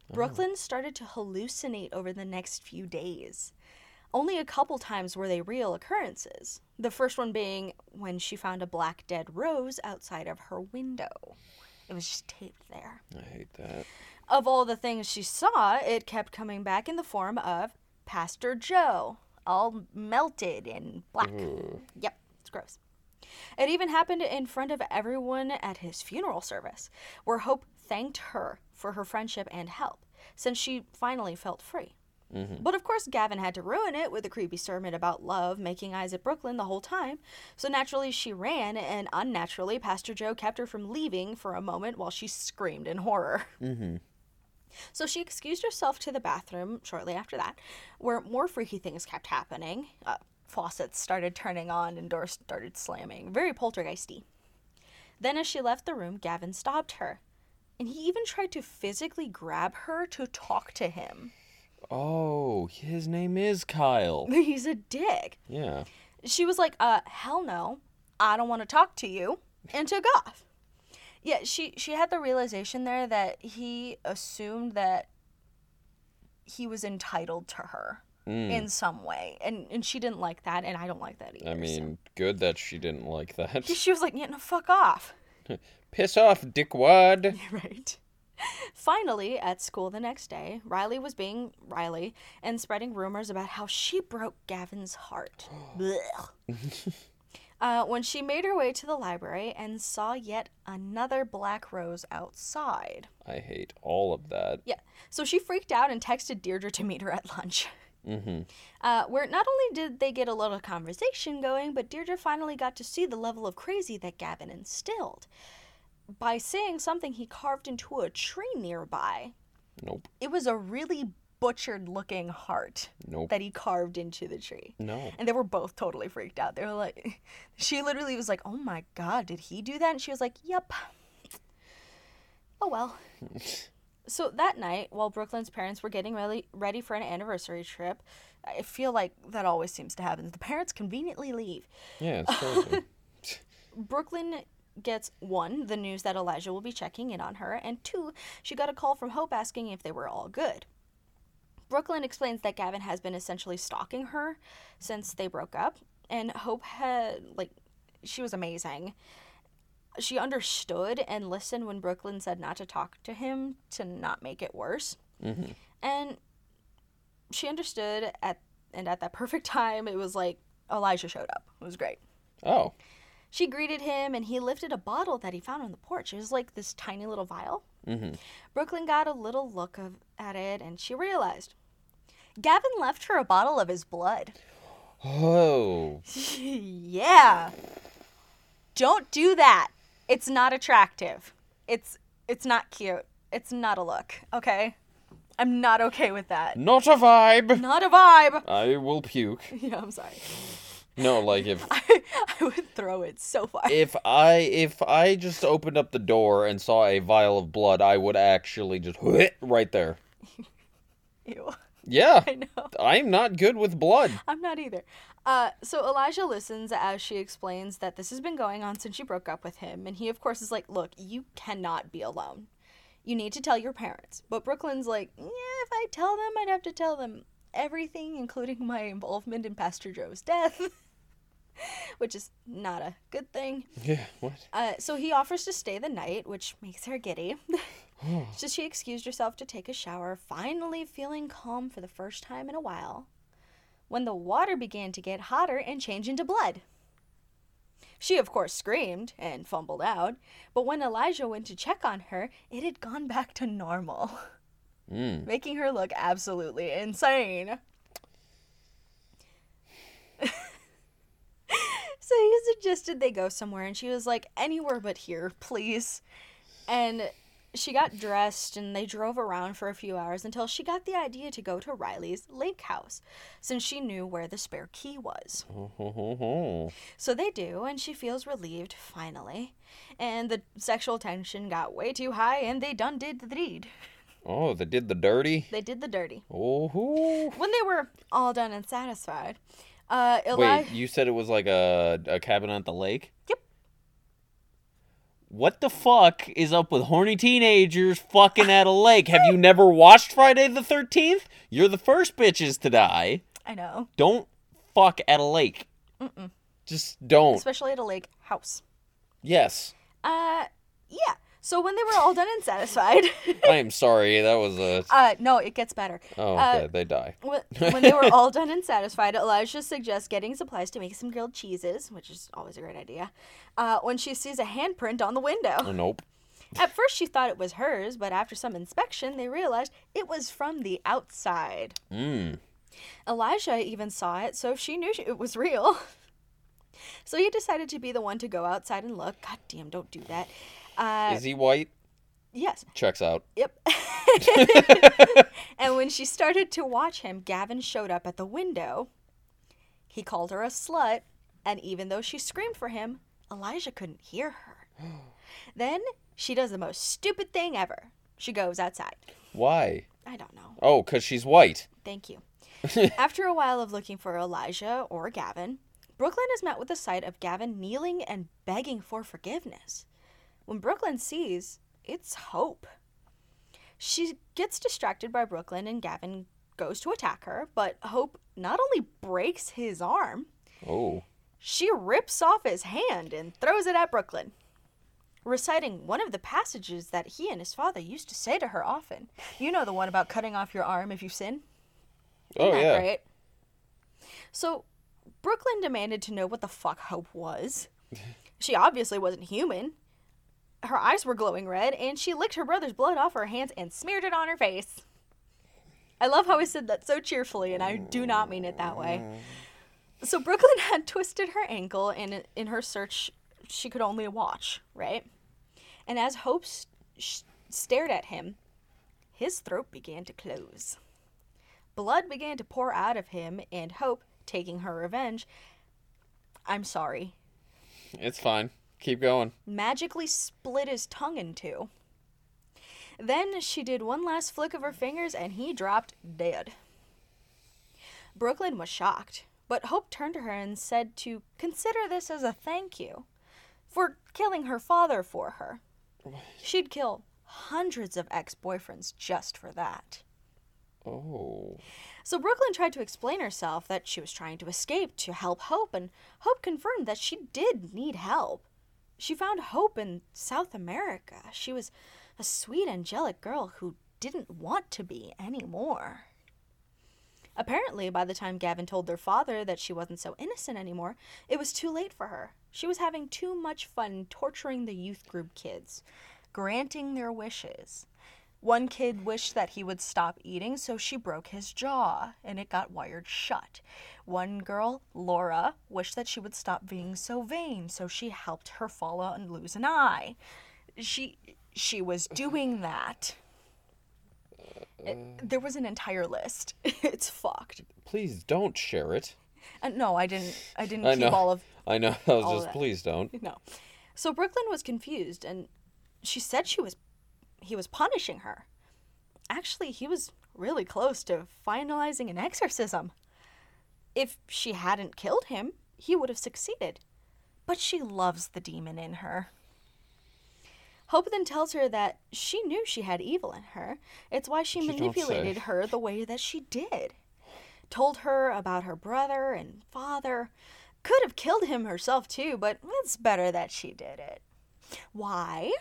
S2: Oh. Brooklyn started to hallucinate over the next few days. Only a couple times were they real occurrences. The first one being when she found a black dead rose outside of her window. It was just taped there.
S1: I hate that.
S2: Of all the things she saw, it kept coming back in the form of Pastor Joe, all melted in black.
S1: Ooh.
S2: Yep, it's gross. It even happened in front of everyone at his funeral service, where Hope thanked her for her friendship and help, since she finally felt free. But of course, Gavin had to ruin it with a creepy sermon about love, making eyes at Brooklyn the whole time. So naturally, she ran, and unnaturally, Pastor Joe kept her from leaving for a moment while she screamed in horror.
S1: Mm-hmm.
S2: So she excused herself to the bathroom shortly after that, where more freaky things kept happening. Uh, faucets started turning on and doors started slamming. Very poltergeisty. Then, as she left the room, Gavin stopped her. And he even tried to physically grab her to talk to him.
S1: Oh, his name is Kyle.
S2: He's a dick.
S1: Yeah.
S2: She was like, uh, hell no, I don't want to talk to you, and took off. Yeah, she, she had the realization there that he assumed that he was entitled to her
S1: Mm.
S2: in some way. And, and she didn't like that, and I don't like that either.
S1: I
S2: so-
S1: mean, good that she didn't like that.
S2: she was like, yeah, no, fuck off.
S1: Piss off, dickwad.
S2: Right. Finally, at school the next day, Riley was being Riley and spreading rumors about how she broke Gavin's heart. Uh, when she made her way to the library and saw yet another black rose outside.
S1: I hate all of that.
S2: Yeah, so she freaked out and texted Deirdre to meet her at lunch.
S1: Mm-hmm.
S2: Uh, where not only did they get a little conversation going, but Deirdre finally got to see the level of crazy that Gavin instilled by seeing something he carved into a tree nearby.
S1: Nope.
S2: It was a really butchered looking heart
S1: Nope.
S2: that he carved into the tree.
S1: No.
S2: And they were both totally freaked out. They were like, she literally was like, oh my God, did he do that? And she was like, yep. Oh well. so that night, while Brooklyn's parents were getting ready, ready for an anniversary trip, I feel like that always seems to happen. The parents conveniently leave.
S1: Yeah, it's crazy.
S2: Brooklyn gets one, the news that Elijah will be checking in on her, and two, she got a call from Hope asking if they were all good. Brooklyn explains that Gavin has been essentially stalking her since they broke up, and Hope had, like, she was amazing. She understood and listened when Brooklyn said not to talk to him to not make it worse.
S1: hmm
S2: And she understood at and at that perfect time it was like Elijah showed up. It was great.
S1: Oh.
S2: She greeted him and he lifted a bottle that he found on the porch. It was like this tiny little vial.
S1: hmm
S2: Brooklyn got a little look of, at it and she realized Gavin left her a bottle of his blood.
S1: Oh.
S2: yeah. Don't do that. It's not attractive. It's it's not cute. It's not a look, okay? I'm not okay with that.
S1: Not a vibe.
S2: Not a vibe.
S1: I will puke.
S2: Yeah, I'm sorry.
S1: No, like if
S2: I, I would throw it so far.
S1: if I if I just opened up the door and saw a vial of blood, I would actually just right there.
S2: Ew.
S1: Yeah,
S2: I know.
S1: I'm not good with blood.
S2: I'm not either. Uh, so Elijah listens as she explains that this has been going on since she broke up with him, and he of course is like, "Look, you cannot be alone. You need to tell your parents." But Brooklyn's like, "Yeah, if I tell them, I'd have to tell them everything, including my involvement in Pastor Joe's death." Which is not a good thing.
S1: Yeah, what?
S2: Uh, so he offers to stay the night, which makes her giddy. so she excused herself to take a shower, finally feeling calm for the first time in a while, when the water began to get hotter and change into blood. She, of course, screamed and fumbled out, but when Elijah went to check on her, it had gone back to normal,
S1: Mm.
S2: making her look absolutely insane. So he suggested they go somewhere, and she was like, anywhere but here, please. And she got dressed, and they drove around for a few hours until she got the idea to go to Riley's lake house, since she knew where the spare key was. So they do, and she feels relieved, finally. And the sexual tension got way too high, and they done did the deed.
S1: Oh, they did the dirty.
S2: They did the dirty.
S1: Oh.
S2: When they were all done and satisfied, uh, Eli-
S1: wait. You said it was like a a cabin at the lake.
S2: Yep.
S3: What the fuck is up with horny teenagers fucking at a lake? Have you never watched Friday the 13th? You're the first bitches to die.
S2: I know,
S3: Don't fuck at a lake.
S1: Just don't.
S2: especially at a lake house.
S1: Yes.
S2: Uh, yeah. So when they were all done and satisfied,
S1: I am sorry. That was a.
S2: uh, no, it gets better.
S1: Oh,
S2: Uh,
S1: okay. they die.
S2: When when they were all done and satisfied, Elijah suggests getting supplies to make some grilled cheeses, which is always a great idea. Uh, when she sees a handprint on the window.
S1: Oh, nope.
S2: At first, she thought it was hers, but after some inspection, they realized it was from the outside.
S1: Mm.
S2: Elijah even saw it, so she knew it was real. So he decided to be the one to go outside and look. God damn, don't do that. Uh,
S1: Is he white?
S2: yes.
S1: Checks out.
S2: Yep. and when she started to watch him, Gavin showed up at the window. He called her a slut, and even though she screamed for him, Elijah couldn't hear her. then she does the most stupid thing ever. She goes outside.
S1: Why?
S2: I don't know.
S1: Oh, cause she's white.
S2: Thank you. After a while of looking for Elijah or Gavin, Brooklyn is met with the sight of Gavin kneeling and begging for forgiveness. When Brooklyn sees, it's Hope. She gets distracted by Brooklyn and Gavin goes to attack her, but Hope not only breaks his arm,
S1: Oh.
S2: she rips off his hand and throws it at Brooklyn, reciting one of the passages that he and his father used to say to her often. You know the one about cutting off your arm if you sin?
S1: Oh
S2: Isn't that
S1: yeah.
S2: great? So, Brooklyn demanded to know what the fuck Hope was. She obviously wasn't human. Her eyes were glowing red, and she licked her brother's blood off her hands and smeared it on her face. I love how I said that so cheerfully, and I do not mean it that way. So, Brooklyn had twisted her ankle, and in her search, she could only watch, right? And as Hope stared at him, his throat began to close. Blood began to pour out of him, and Hope, taking her revenge, I'm sorry,
S1: It's fine. Keep going.
S2: magically split his tongue in two. Then she did one last flick of her fingers, and he dropped dead. Brooklyn was shocked, but Hope turned to her and said to consider this as a thank you for killing her father for her. She'd kill hundreds of ex boyfriends just for that.
S1: Oh.
S2: So Brooklyn tried to explain herself that she was trying to escape to help Hope, and Hope confirmed that she did need help. She found hope in South America. She was a sweet, angelic girl who didn't want to be anymore. Apparently, by the time Gavin told their father that she wasn't so innocent anymore, it was too late for her. She was having too much fun torturing the youth group kids, granting their wishes. One kid wished that he would stop eating, so she broke his jaw and it got wired shut. One girl, Laura, wished that she would stop being so vain, so she helped her fall out and lose an eye. She she was doing that. It- there was an entire list. it's fucked.
S1: Please don't share it.
S2: Uh, no, I didn't. I didn't
S1: I
S2: keep
S1: know.
S2: all of
S1: I know. I was just please don't.
S2: no. So Brooklyn was confused, and she said she was he was punishing her. Actually, he was really close to finalizing an exorcism. If she hadn't killed him, he would have succeeded. But she loves the demon in her. Hope then tells her that she knew she had evil in her. It's why she
S1: don't
S2: manipulated her the way that she did. Told her about her brother and father. Could have killed him herself too, but it's better that she did it. Why?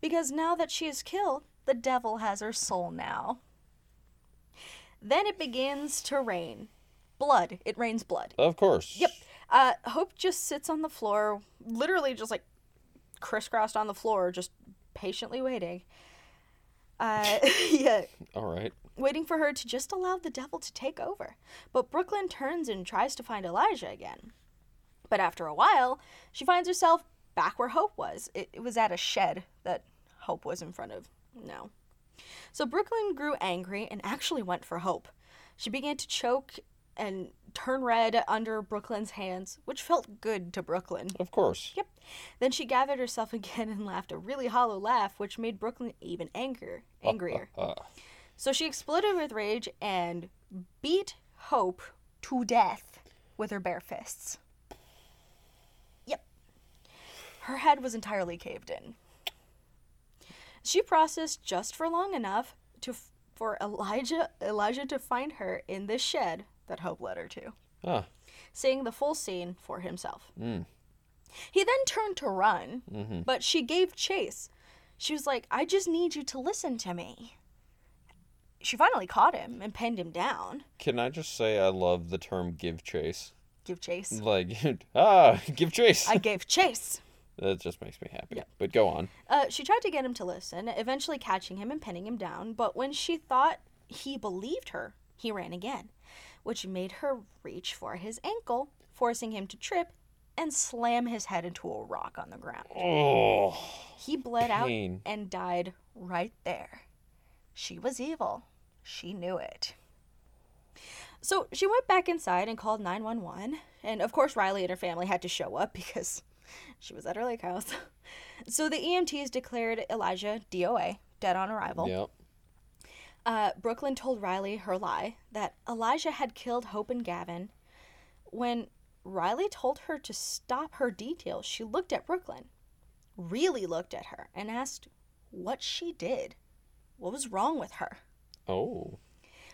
S2: Because now that she is killed, the devil has her soul now. Then it begins to rain. Blood. It rains blood.
S1: Of course.
S2: Yep. Uh, Hope just sits on the floor, literally just like crisscrossed on the floor, just patiently waiting. Uh, yeah,
S1: All right.
S2: waiting for her to just allow the devil to take over. But Brooklyn turns and tries to find Elijah again. But after a while, she finds herself back where Hope was. It, it was at a shed that Hope was in front of. No. So Brooklyn grew angry and actually went for Hope. She began to choke and turn red under Brooklyn's hands, which felt good to Brooklyn.
S1: Of course.
S2: Yep. Then she gathered herself again and laughed a really hollow laugh, which made Brooklyn even angrier. Angrier.
S1: Uh,
S2: So she exploded with rage and beat Hope to death with her bare fists. Her head was entirely caved in. She processed just for long enough to for Elijah Elijah to find her in this shed that Hope led her to,
S1: ah.
S2: seeing the full scene for himself.
S1: Mm.
S2: He then turned to run,
S1: Mhm.
S2: but she gave chase. She was like, I just need you to listen to me. She finally caught him and pinned him down.
S1: Can I just say I love the term give chase?
S2: Give chase.
S1: Like, ah, give chase.
S2: I gave chase.
S1: That just makes me happy.
S2: Yeah.
S1: But go on.
S2: Uh, she tried to get him to listen, eventually catching him and pinning him down, but when she thought he believed her, he ran again, which made her reach for his ankle, forcing him to trip and slam his head into a rock on the ground.
S1: Oh.
S2: He bled
S1: Pain.
S2: out and died right there. She was evil. She knew it. So she went back inside and called 911. And of course, Riley and her family had to show up because she was at her lake house. So the EMTs declared Elijah DOA, dead on arrival.
S1: Yep.
S2: Uh, Brooklyn told Riley her lie that Elijah had killed Hope and Gavin. When Riley told her to stop her details, she looked at Brooklyn, really looked at her, and asked what she did. What was wrong with her?
S1: Oh.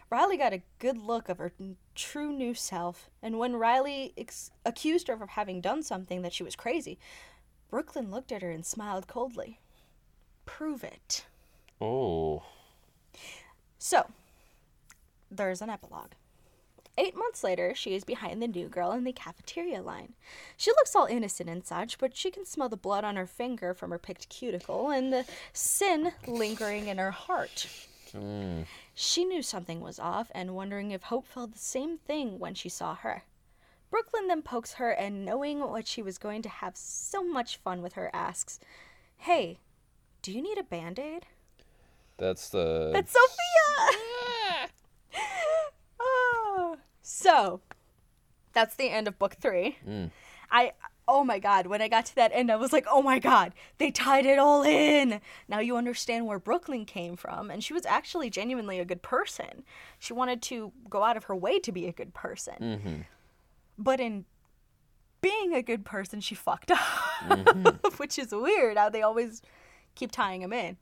S2: Riley got a good look of her true new self, and when Riley ex- accused her of having done something that she was crazy, Brooklyn looked at her and smiled coldly. Prove it.
S1: Oh.
S2: So, there's an epilogue. Eight months later, she is behind the new girl in the cafeteria line. She looks all innocent and such, but she can smell the blood on her finger from her picked cuticle and the sin lingering in her heart.
S1: Mm.
S2: She knew something was off and wondering if Hope felt the same thing when she saw her. Brooklyn then pokes her and, knowing what she was going to have so much fun with her, asks, Hey, do you need a band aid?
S1: That's the.
S2: That's Sophia! oh. So, that's the end of book three.
S1: Mm.
S2: I, oh my god, when I got to that end, I was like, oh my god, they tied it all in. Now you understand where Brooklyn came from, and she was actually genuinely a good person. She wanted to go out of her way to be a good person.
S1: Mm-hmm.
S2: But in being a good person, she fucked up, which is weird how they always keep tying them in.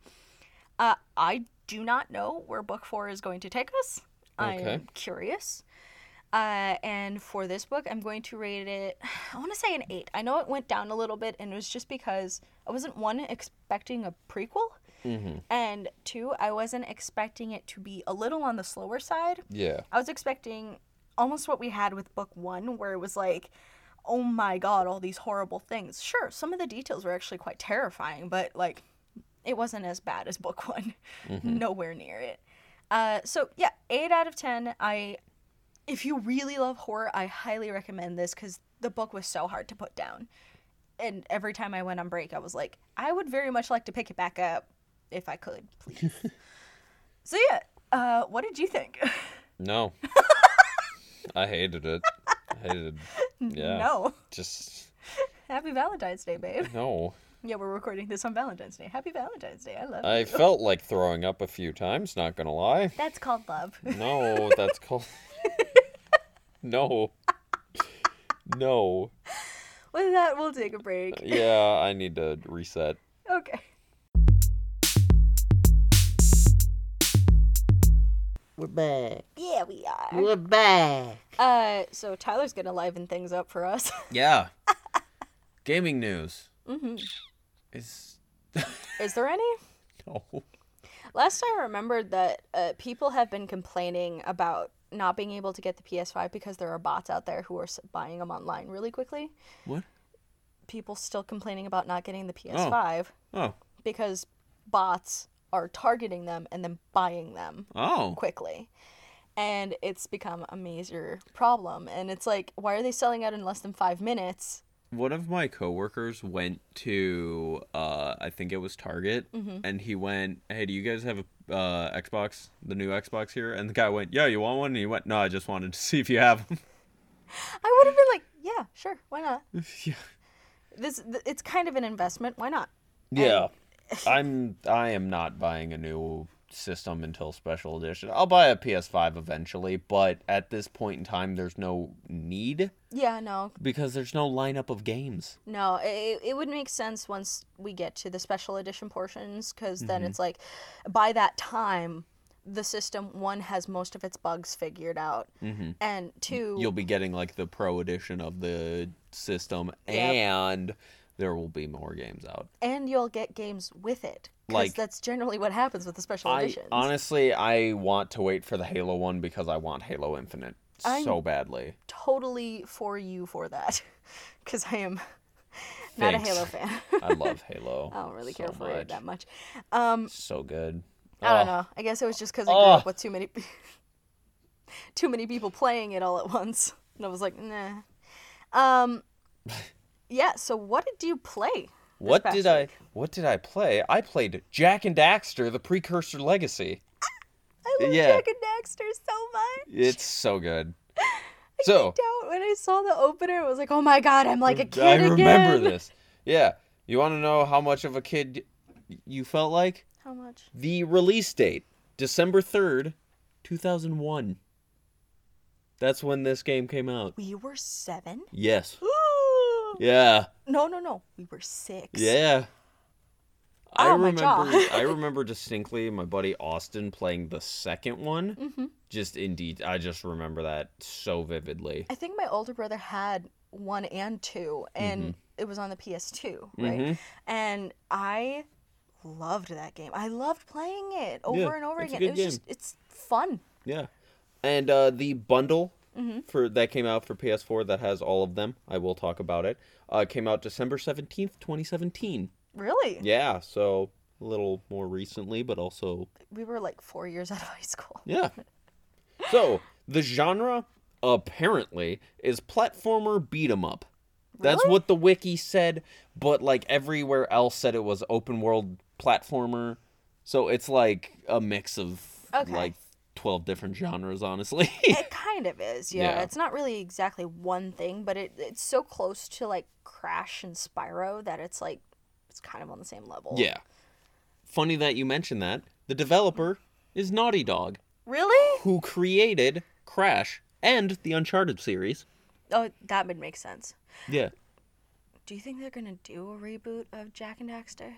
S2: Uh, I do not know where book four is going to take us.
S1: Okay.
S2: I'm curious. Uh, and for this book, I'm going to rate it, I want to say an eight. I know it went down a little bit, and it was just because I wasn't, one, expecting a prequel,
S1: Mm-hmm.
S2: and two, I wasn't expecting it to be a little on the slower side.
S1: Yeah.
S2: I was expecting almost what we had with book one, where it was like, oh my god, all these horrible things. Sure, some of the details were actually quite terrifying, but like, it wasn't as bad as book one.
S3: Mm-hmm.
S2: Nowhere near it. Uh, so yeah, eight out of ten. I, if you really love horror, I highly recommend this because the book was so hard to put down, and every time I went on break, I was like, I would very much like to pick it back up if I could, please. so yeah, uh, what did you think?
S1: No. I hated it. I hated. Yeah.
S2: No.
S1: Just
S2: Happy Valentine's Day, babe.
S1: no.
S2: Yeah, we're recording this on Valentine's Day. Happy Valentine's Day. I love it.
S1: I
S2: you.
S1: felt like throwing up a few times. Not gonna lie.
S2: That's called love.
S1: No, that's called. no. No.
S2: With that, we'll take a break.
S1: Yeah, I need to reset.
S2: Okay.
S4: We're back.
S2: Yeah, we are.
S4: We're back.
S2: Uh, so Tyler's gonna liven things up for us.
S3: Yeah. Gaming news
S2: hmm
S3: is
S2: Is there any?
S3: no.
S2: Last I remembered that uh, people have been complaining about not being able to get the PS5 because there are bots out there who are buying them online really quickly.
S3: What?
S2: People still complaining about not getting the PS5
S3: Oh.
S2: because bots are targeting them and then buying them
S3: Oh.
S2: quickly. And it's become a major problem. And it's like, why are they selling out in less than five minutes?
S3: One of my coworkers went to uh I think it was Target and he went, "Hey, do you guys have a uh Xbox, the new Xbox here?" And the guy went, "Yeah, you want one?" And he went, "No, I just wanted to see if you have them."
S2: I would have been like, yeah, sure, why not?
S3: yeah.
S2: This th- it's kind of an investment. Why not?
S1: Yeah. I'm I am not buying a new system until special edition. I'll buy a PS5 eventually, but at this point in time there's no need
S2: Yeah, no,
S1: because there's no lineup of games.
S2: no. It, it would make sense once we get to the special edition portions, because then
S3: Mm-hmm.
S2: it's like, by that time, the system one has most of its bugs figured out, and 2
S3: Mm-hmm. You'll be getting like the pro edition of the system
S2: Yep.
S3: and there will be more games out.
S2: and you'll get games with it. Because
S1: Like-
S2: that's generally what happens with the special
S1: I
S2: editions.
S1: honestly I want to wait for the Halo one because I want Halo Infinite
S2: I'm-
S1: so badly.
S2: totally for you for that, because I am not
S1: Thanks.
S2: a Halo fan.
S1: I love Halo.
S2: I don't really
S1: so
S2: care for
S1: much.
S2: it that much. Um,
S1: So good.
S2: I don't
S1: Oh,
S2: know. I guess it was just because I grew
S1: Oh.
S2: up with too many, too many people playing it all at once, and I was like, nah. Um, yeah. So what did you play?
S1: What did I
S2: week?
S1: what did I play? I played Jak and Daxter, the precursor legacy.
S2: Ah, I love
S1: yeah.
S2: Jak and Daxter so much.
S1: It's so good. So
S2: Freaked out when I saw the opener. I was like, oh my god, I'm like a kid
S1: I remember
S2: again.
S1: this. Yeah. You want to know how much of a kid you felt like?
S2: How much?
S1: The release date, December 3rd, 2001. That's when this game came out.
S2: We were seven.
S1: Yes. Yeah.
S2: No, no, no. We were six.
S1: Yeah. I
S2: Oh,
S1: remember. I remember distinctly my buddy Austin playing the second one.
S2: hmm
S1: Just indeed I just remember that so vividly.
S2: I think my older brother had one and two, and
S1: Mm-hmm.
S2: it was on the PS2, right?
S1: Mhm.
S2: And I loved that game. I loved playing it over
S1: Yeah,
S2: and over again. It was just it's fun.
S1: Yeah. And uh, the bundle
S2: Mm-hmm.
S1: for that came out for PS4 that has all of them. I will talk about it. Uh, came out December 17th, 2017.
S2: Really?
S1: Yeah, so a little more recently, but also
S2: We were like four years out of high school.
S1: yeah. So, the genre apparently is platformer beat 'em up. That's
S2: Really?
S1: what the wiki said, but like everywhere else said it was open world platformer. So it's like a mix of
S2: Okay.
S1: like 12 different genres, honestly.
S2: it kind of is, yeah.
S1: Yeah.
S2: It's not really exactly one thing, but it it's so close to like Crash and Spyro that it's like it's kind of on the same level.
S1: Yeah. Funny that you mentioned that. The developer is Naughty Dog,
S2: Really?
S1: who created Crash and the Uncharted series.
S2: Oh, that would make sense.
S1: Yeah.
S2: Do you think they're gonna do a reboot of Jak and Daxter?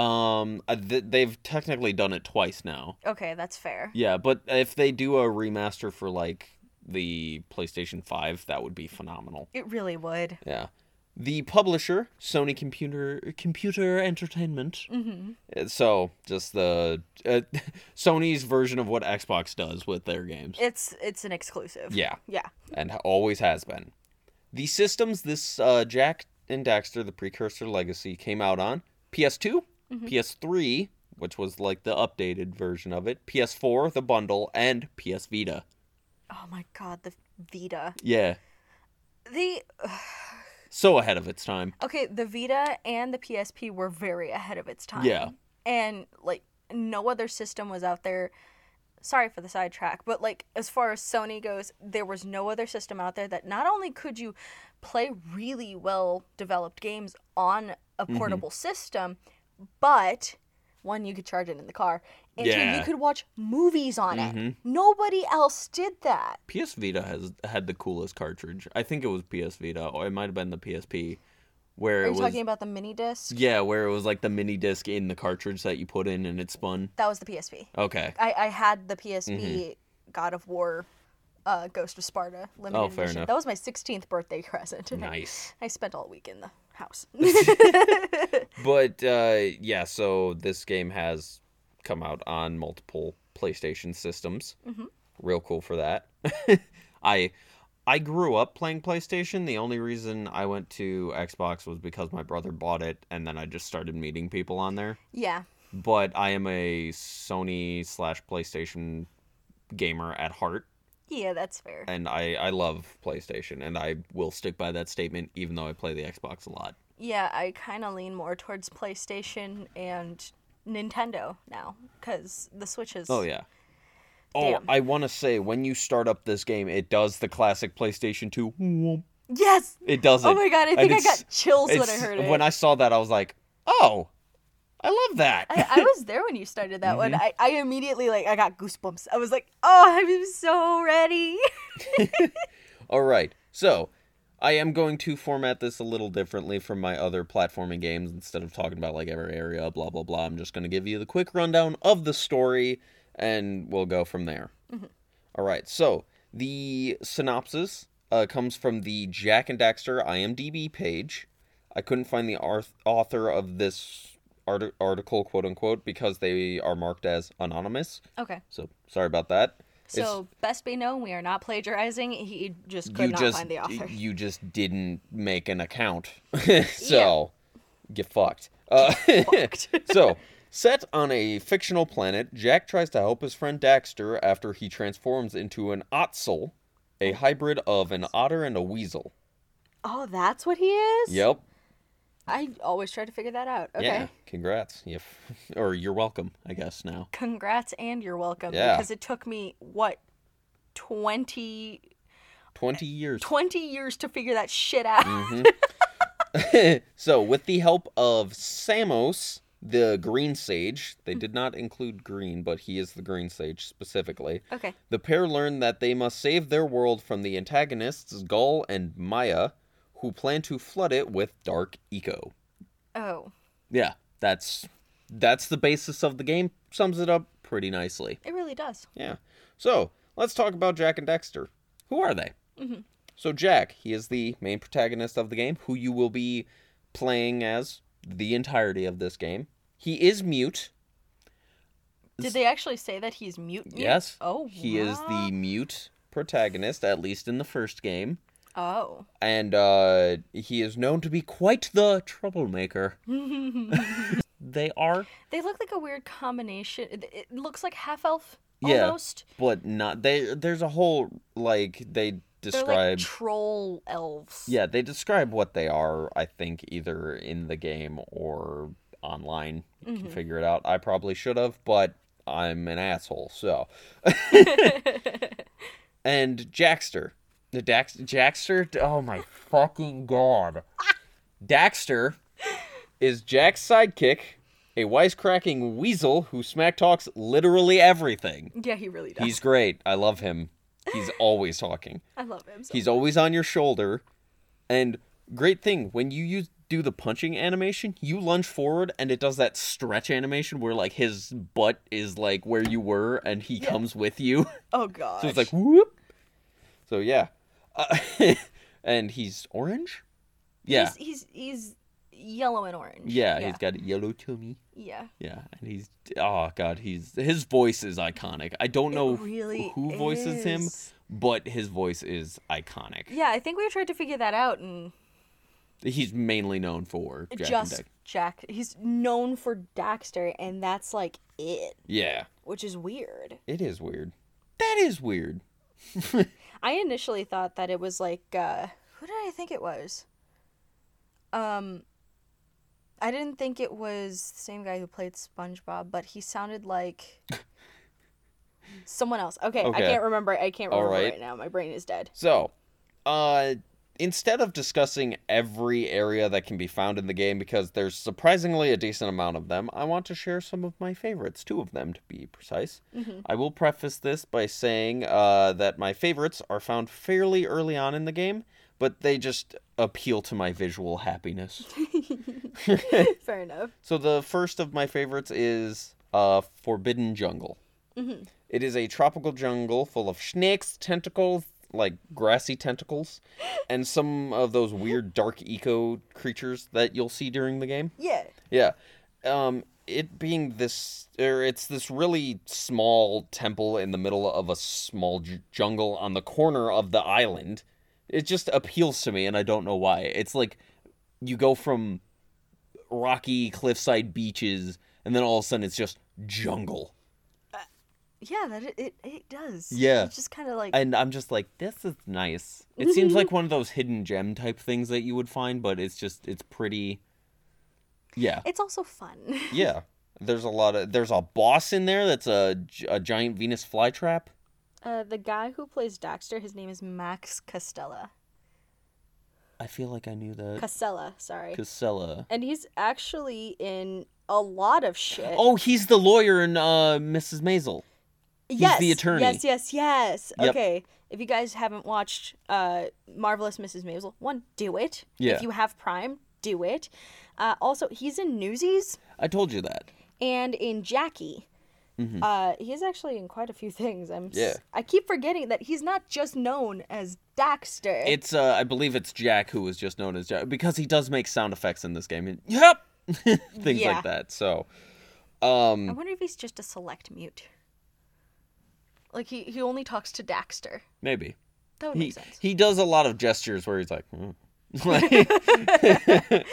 S1: Um, uh, th- they've technically done it twice now.
S2: Okay, that's fair.
S1: Yeah, but if they do a remaster for like the PlayStation 5, that would be phenomenal.
S2: It really would.
S1: Yeah. The publisher, Sony Computer Computer Entertainment.
S2: Mm-hmm.
S1: So, just the uh, Sony's version of what Xbox does with their games.
S2: It's it's an exclusive.
S1: Yeah.
S2: Yeah.
S1: and always has been. The systems this uh, Jak and Daxter, the precursor legacy, came out on PS2, PS3, which was like the updated version of it, PS4, the bundle, and PS Vita.
S2: Oh my god, the Vita.
S1: Yeah,
S2: The
S1: so ahead of its time.
S2: okay, the Vita and the PSP were very ahead of its time.
S1: Yeah.
S2: And like no other system was out there. Sorry for the sidetrack, but like as far as Sony goes, there was no other system out there that not only could you play really well developed games on a
S1: Mm-hmm.
S2: portable system, but one you could charge it in the car, and two you could watch movies on
S1: Mhm.
S2: it. Nobody else did that.
S1: PS Vita has had the coolest cartridge. I think it was PS Vita, or it might have been the PSP, where
S2: Are
S1: it
S2: you
S1: was.
S2: talking about the mini disc?
S1: Yeah, where it was like the mini disc in the cartridge that you put in and it spun.
S2: That was the PSP.
S1: Okay.
S2: I, I had the PSP
S1: Mm-hmm.
S2: God of War uh, Ghost of Sparta limited
S1: Oh, fair
S2: edition.
S1: enough.
S2: That was my 16th birthday present.
S1: Nice.
S2: I spent all week in the house.
S1: But uh, yeah, so this game has come out on multiple PlayStation systems.
S2: Mm-hmm.
S1: Real cool for that. I I grew up playing PlayStation. The only reason I went to Xbox was because my brother bought it, and then I just started meeting people on there.
S2: yeah.
S1: But I am a Sony slash PlayStation gamer at heart,
S2: Yeah, that's fair.
S1: and I I love PlayStation, and I will stick by that statement, even though I play the Xbox a lot.
S2: Yeah, I kind of lean more towards PlayStation and Nintendo now because the Switch is.
S1: Oh yeah. Oh, I want to say when you start up this game, it does the classic PlayStation 2.
S2: Yes!
S1: It does oh it.
S2: Oh my god, I think I got chills when I heard it.
S1: When I saw that, I was like, "Oh, I love that."
S2: I, I was there when you started that one.
S1: Mm-hmm.
S2: I, I immediately like I got goosebumps. I was like, oh, I'm so ready.
S1: All right. So, I am going to format this a little differently from my other platforming games. Instead of talking about like every area, blah blah blah, I'm just going to give you the quick rundown of the story, and we'll go from there. All right. So the synopsis uh, comes from the Jak and Daxter IMDb page. I couldn't find the arth- author of this art- article, quote unquote, because they are marked as anonymous.
S2: Okay.
S1: So sorry about that. It's-
S2: So best be known, we are not plagiarizing. He just could not
S1: just
S2: find the author.
S1: you just didn't make an account, so get fucked. Uh, so set on a fictional planet, Jak tries to help his friend Daxter after he transforms into an Ottsel, a hybrid of an otter and a weasel.
S2: Oh, that's what he is.
S1: Yep.
S2: I always try to figure that out. Okay.
S1: Yeah. Congrats. You f- or you're welcome. I guess now.
S2: Congrats and you're welcome.
S1: Yeah.
S2: Because it took me what 20,
S1: Twenty years.
S2: 20 years to figure that shit out.
S1: Mm. so, with the help of Samos, the Green Sage, they did not include Green, but he is the Green Sage specifically.
S2: okay.
S1: The pair learn that they must save their world from the antagonists Gol and Maia, who plan to flood it with dark eco.
S2: Oh,
S1: Yeah, that's that's the basis of the game. Sums it up pretty nicely.
S2: it really does.
S1: Yeah. So let's talk about Jak and Daxter. Who are they? Mm-hmm. So Jak, he is the main protagonist of the game, who you will be playing as the entirety of this game. He is mute.
S2: Did they actually say that he's mute? mute?
S1: Yes.
S2: Oh,
S1: He is the mute protagonist, at least in the first game.
S2: Oh.
S1: and uh, he is known to be quite the troublemaker. they are,
S2: They look like a weird combination. It, looks like half elf
S1: Yeah.
S2: almost.
S1: but not. They there's a whole like they
S2: They're
S1: describe.
S2: like troll elves.
S1: yeah, they describe what they are. I think either in the game or online. You
S2: Mm-hmm.
S1: can figure it out. I probably should have, but I'm an asshole. So. and Jackster, the Dax Jackster. Oh my fucking god! Daxter is Jak's sidekick, a wisecracking weasel who smack talks literally everything.
S2: Yeah, he really does.
S1: He's great. I love him. He's always talking.
S2: I love him. So
S1: He's always on your shoulder. And great thing, when you use do the punching animation, you lunge forward and it does that stretch animation where like his butt is like where you were and he comes with you.
S2: oh god.
S1: So it's like whoop. So yeah. Uh, and he's orange? Yeah.
S2: He's, he's he's yellow and orange.
S1: yeah,
S2: yeah.
S1: he's got a yellow tummy.
S2: Yeah.
S1: Yeah, and he's oh god, he's his voice is iconic. I don't know
S2: really
S1: who voices him, but his voice is iconic.
S2: Yeah, I think we tried to figure that out, and
S1: He's mainly known for Jack
S2: just. Jack. He's known for Daxter, and that's like it,
S1: Yeah,
S2: which is weird.
S1: it is weird. That is weird.
S2: I initially thought that it was like uh who did I think it was? Um I didn't think it was the same guy who played SpongeBob, but he sounded like someone else. Okay, I can't remember. I can't remember
S1: right.
S2: right now. My brain is dead.
S1: So, uh, instead of discussing every area that can be found in the game, because there's surprisingly a decent amount of them, I want to share some of my favorites, two of them to be precise. I will preface this by saying uh, that my favorites are found fairly early on in the game, but they just appeal to my visual happiness.
S2: Fair enough.
S1: So the first of my favorites is uh, Forbidden Jungle. It is a tropical jungle full of snakes, tentacles, like grassy tentacles, and some of those weird dark eco creatures that you'll see during the game.
S2: Yeah.
S1: Yeah. Um, it being this, or it's this really small temple in the middle of a small j- jungle on the corner of the island. It just appeals to me, and I don't know why. It's like you go from rocky cliffside beaches, and then all of a sudden it's just jungle.
S2: Yeah, that it it, it does.
S1: Yeah.
S2: It's just kind of like
S1: And I'm just like, this is nice. It seems like one of those hidden gem type things that you would find, but it's just, it's pretty. Yeah.
S2: it's also fun.
S1: Yeah. There's a lot of there's a boss in there that's a, a giant Venus flytrap.
S2: Uh, the guy who plays Daxter, his name is Max Castella.
S1: I feel like I knew that.
S2: Casella, sorry.
S1: Casella.
S2: And he's actually in a lot of shit.
S1: Oh, he's the lawyer in uh, Mrs. Maisel.
S2: Yes,
S1: the attorney.
S2: Yes, yes, yes.
S1: Yep.
S2: Okay. If you guys haven't watched uh, Marvelous Mrs. Maisel, one, do it.
S1: Yeah.
S2: If you have Prime, do it. Uh, also, he's in Newsies
S1: I told you that.
S2: and in Jackie. Uh, he's actually in quite a few things. I'm.
S1: Mm-hmm. Yeah.
S2: I keep forgetting that he's not just known as Daxter.
S1: It's uh, I believe it's Jack who was just known as Jack because he does make sound effects in this game. And, yep, things
S2: Yeah.
S1: like that. So, um, I
S2: wonder if he's just a select mute. Like he, he only talks to Daxter.
S1: maybe
S2: That would
S1: he
S2: make sense.
S1: he does a lot of gestures where he's like, hmm.
S2: I